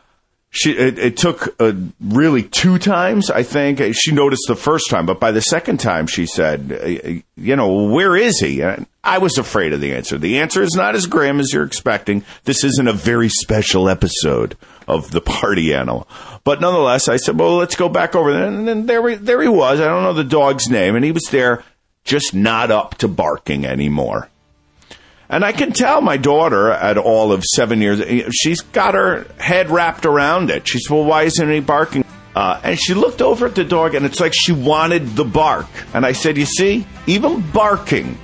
S32: she it, it took uh, really two times, I think. She noticed the first time, but by the second time, she said, uh, you know, where is he? And I was afraid of the answer. The answer is not as grim as you're expecting. This isn't a very special episode of the party animal. But nonetheless, I said, well, let's go back over there. And then there, he- there he was. I don't know the dog's name. And he was there just not up to barking anymore. And I can tell my daughter at all of seven years, she's got her head wrapped around it. She said, well, why isn't he barking? Uh, and she looked over at the dog and it's like she wanted the bark. And I said, you see, even barking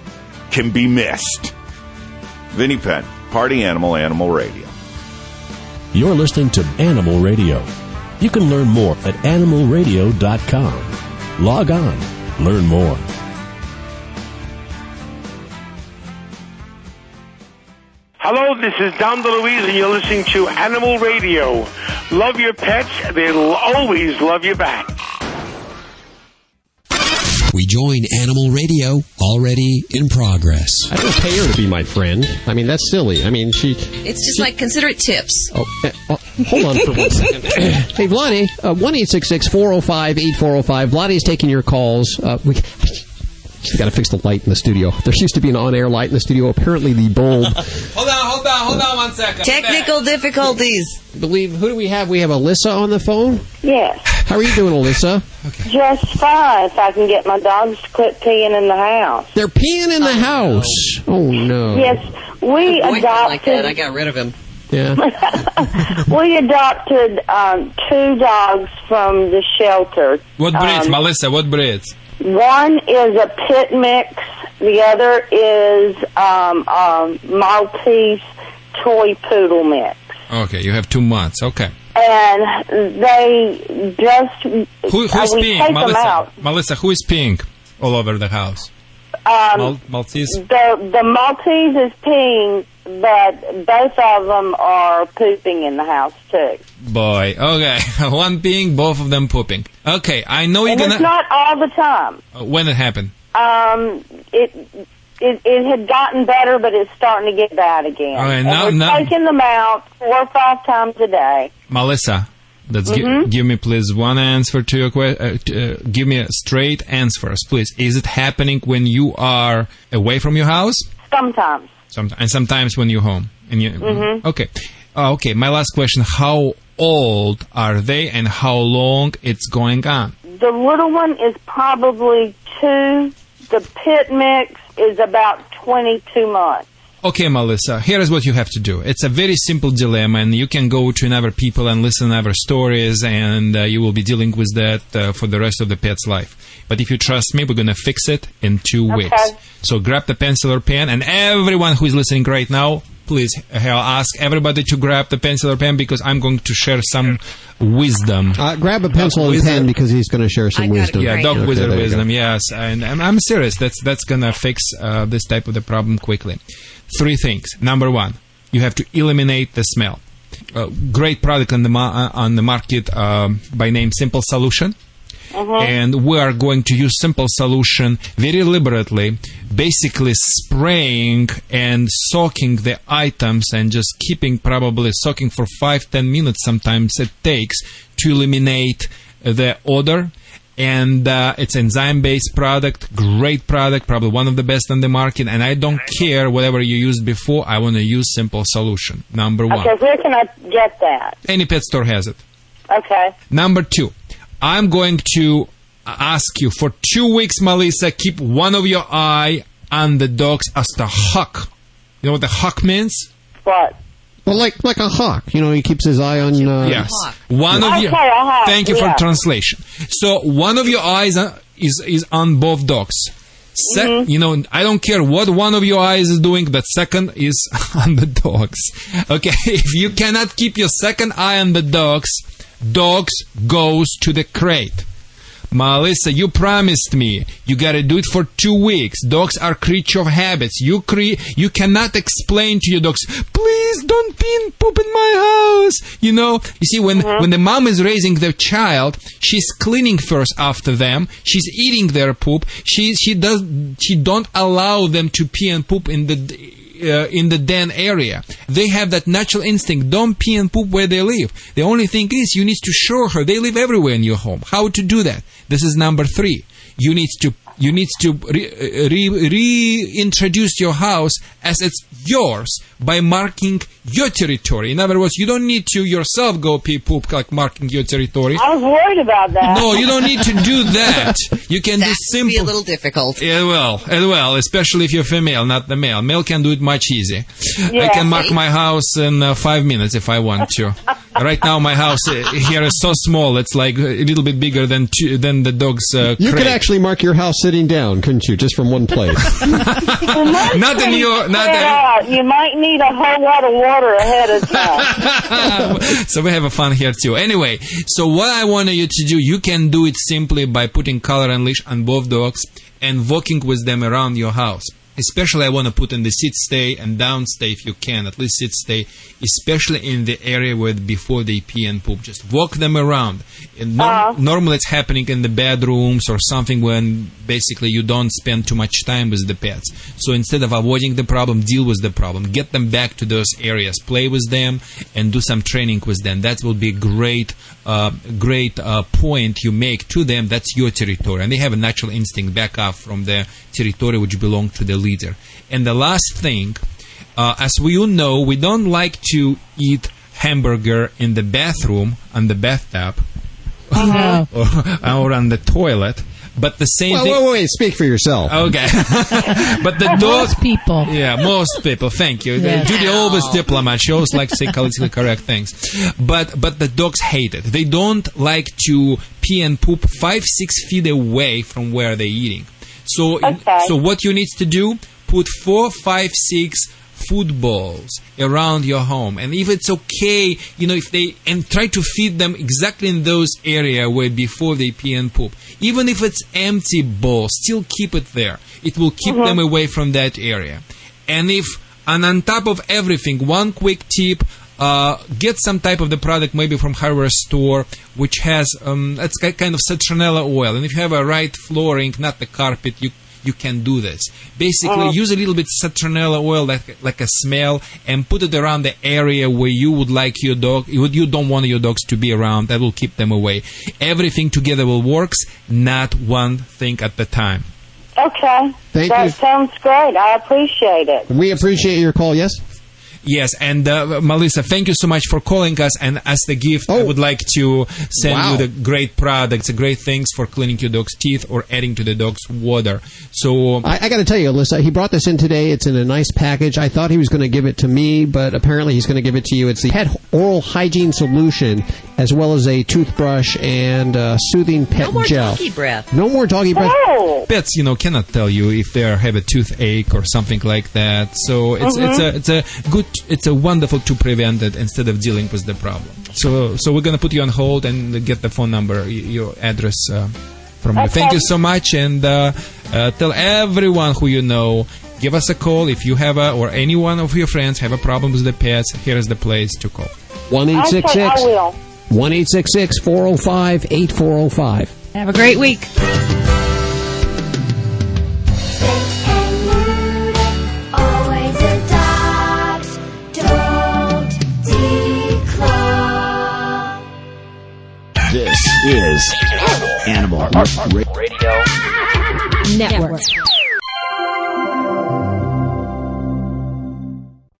S32: can be missed. Vinnie Penn, Party Animal, Animal Radio.
S12: You're listening to Animal Radio. You can learn more at animalradio.com. Log on, learn more.
S55: Hello, this is Dom DeLuise, and you're listening to Animal Radio. Love your pets, they'll always love you back.
S52: We join Animal Radio already in progress.
S56: I don't pay her to be my friend. I mean, that's silly. I mean, she.
S16: It's just like consider it tips.
S56: Oh, eh, oh, hold on for one second. hey, Vladae, uh, one eight six six four zero five eight four zero five. Vladae is taking your calls. Uh, we. We got to fix the light in the studio. There used to be an on-air light in the studio. Apparently, the bulb.
S54: Hold on, hold on, hold on one second.
S16: Technical difficulties.
S56: believe who do we have? We have Alyssa on the phone.
S57: Yes,
S56: How are you doing, Alyssa?
S57: just fine if I can get my dogs to quit peeing in the house.
S56: They're peeing in the house. Oh no.
S57: Yes, we adopted.
S16: like that. I got rid of him.
S2: Yeah.
S57: we adopted um, two dogs from the shelter.
S11: What breeds,
S57: Um,
S11: Melissa? What breeds?
S57: One is a pit mix. The other is um, um, Maltese toy poodle mix.
S11: Okay, you have two months. Okay.
S57: And they just
S11: Who,
S57: uh,
S11: who's
S57: we
S11: peeing? Melissa. Melissa, who is peeing all over the house?
S57: Um,
S11: Mal- Maltese.
S57: The the Maltese is peeing, but both of them are pooping in the house too.
S11: Boy. Okay. One peeing, both of them pooping. Okay, I know you're
S57: and
S11: gonna.
S57: it's not all the time.
S11: Uh, when it happened?
S57: Um, it, it it had gotten better, but it's starting to get bad again.
S11: All right,
S57: and
S11: now-
S57: we're
S11: now-
S57: taking them out four or five times a day.
S11: Melissa, let's gi-
S57: Mhm.
S11: give me please one answer to your question. Uh, uh, give me a straight answer, please. Is it happening when you are away from your house?
S57: Sometimes.
S11: Sometimes, and sometimes when you're home. And you,
S57: Mhm.
S11: Okay. Uh, okay. My last question: How old are they, and how long it's going on?
S57: The little one is probably two. The pit mix is about twenty-two months.
S11: Okay, Melissa, here is what you have to do. It's a very simple dilemma, and you can go to another people and listen to other stories, and uh, you will be dealing with that uh, for the rest of the pet's life. But if you trust me, we're going to fix it in two
S57: Okay.
S11: weeks. So grab the pencil or pen, and everyone who is listening right now, please, I'll ask everybody to grab the pencil or pen because I'm going to share some wisdom.
S2: Uh, grab a pencil and pen because he's going to share some wisdom.
S11: Yeah, dog
S2: Okay,
S11: wizard
S2: there you go.
S11: wisdom. Yes, and, and I'm serious. That's that's gonna fix uh, this type of the problem quickly. Three things. Number one, you have to eliminate the smell. Uh, great product on the ma- on the market um, by name Simple Solution. And we are going to use simple solution very deliberately, basically spraying and soaking the items and just keeping probably soaking for five ten minutes. Sometimes it takes to eliminate the odor. And uh, it's enzyme based product, great product, probably one of the best on the market. And I don't care whatever you used before. I want to use simple solution. Number one,
S57: Okay, where can I get that?
S11: any pet store has it.
S57: Okay.
S11: Number two, I'm going to ask you for two weeks, Melissa, keep one of your eye on the dogs as the hawk. You know what the hawk means?
S57: What?
S2: Well, like like a hawk, you know, he keeps his eye on. Uh,
S11: yes. One of you.
S57: Okay,
S11: Thank you
S57: yeah.
S11: for translation. So one of your eyes uh, is is on both dogs. Se-
S57: Mm-hmm.
S11: You know, I don't care what one of your eyes is doing. The second is on the dogs. Okay, if you cannot keep your second eye on the dogs, dogs goes to the crate. Melissa, you promised me you gotta do it for two weeks. Dogs are creature of habits. You cre- you cannot explain to your dogs, please don't pee and poop in my house. You know, you see, when uh-huh. when the mom is raising the child, she's cleaning first after them. She's eating their poop. She she does she don't allow them to pee and poop in the uh, in the den area. They have that natural instinct. Don't pee and poop where they live. The only thing is you need to show her they live everywhere in your home. How to do that? This is number three. You need to you need to re, uh, re, reintroduce your house as it's yours by marking your territory. In other words, you don't need to yourself go pee poop like marking your territory.
S57: I was worried about that.
S11: No, you don't need to do that. You can do simple.
S16: Be a little difficult.
S11: Yeah, well, uh, well, especially if you're female, not the male. Male can do it much easier. I can mark my house in uh, five minutes if I want to. right now, my house uh, here is so small; it's like a little bit bigger than two, than the dog's. Uh,
S2: You could actually mark your house sitting down, couldn't you? Just from one place.
S11: not in your, not
S57: Spread You might need a whole lot of water ahead of time.
S11: so we have a fun here too. Anyway, so what I wanted you to do, you can do it simply by putting collar and leash on both dogs and walking with them around your house. Especially, I want to put in the sit stay and down stay if you can, at least sit stay, especially in the area where before they pee and poop. Just walk them around. And nor- uh-huh. Normally, it's happening in the bedrooms or something when basically you don't spend too much time with the pets. So instead of avoiding the problem, deal with the problem. Get them back to those areas, play with them, and do some training with them. That will be great, uh, great uh, point you make to them. That's your territory, and they have a natural instinct back off from the territory which belong to the leader. And the last thing, uh, as we all know, we don't like to eat hamburger in the bathroom on the bathtub
S3: No.
S11: or, or on the toilet. But the same
S2: Well,
S11: thing.
S2: wait, wait, wait. Speak for yourself.
S11: Okay, but the dog.
S3: Most people.
S11: Yeah, most people. Thank you.
S3: Yeah.
S11: Judy always diplomat. She always likes to say politically correct things. But but the dogs hate it. They don't like to pee and poop five six feet away from where they're eating. So so what you need to do? Put four, five, six footballs around your home. And if it's okay you know if they and try to feed them exactly in those area where before they pee and poop. Even if it's empty bowl still keep it there. It will keep them away from that area. And if and on top of everything one quick tip uh, get some type of the product maybe from hardware store which has um, it's kind of citronella oil. And if you have a right flooring not the carpet you you can do this basically
S27: Uh-huh.
S11: use a little bit citronella oil like like a smell and put it around the area where you would like your dog you, you don't want your dogs to be around that will keep them away everything together will works not one thing at the time
S57: Okay.
S2: Thank
S57: that
S2: you.
S57: sounds great. I appreciate it.
S2: We appreciate your call. Yes.
S11: Yes, and uh, Melissa, thank you so much for calling us. And as the gift, I would like to send
S2: Wow.
S11: you the great products, the great things for cleaning your dog's teeth or adding to the dog's water. So
S2: I, I got to tell you, Alyssa, he brought this in today. It's in a nice package. I thought he was going to give it to me, but apparently he's going to give it to you. It's the pet oral hygiene solution, as well as a toothbrush and uh, soothing pet
S16: No more
S2: gel.
S16: doggy breath.
S2: No more doggy breath.
S11: pets, you know, cannot tell you if they have a toothache or something like that. So it's it's a it's a good it's a wonderful to prevent it instead of dealing with the problem. So so we're gonna put you on hold and get the phone number, your address uh, from you. Thank you so much, and uh, uh, tell everyone who you know. Give us a call if you have a or any one of your friends have a problem with the pets. Here is the place to call.
S2: One eight six
S57: Okay, I will.
S2: One eight six six four zero five eight four zero five.
S4: Have a great week.
S27: Always adopt, don't declaw.
S53: This is Animal Radio
S27: Network.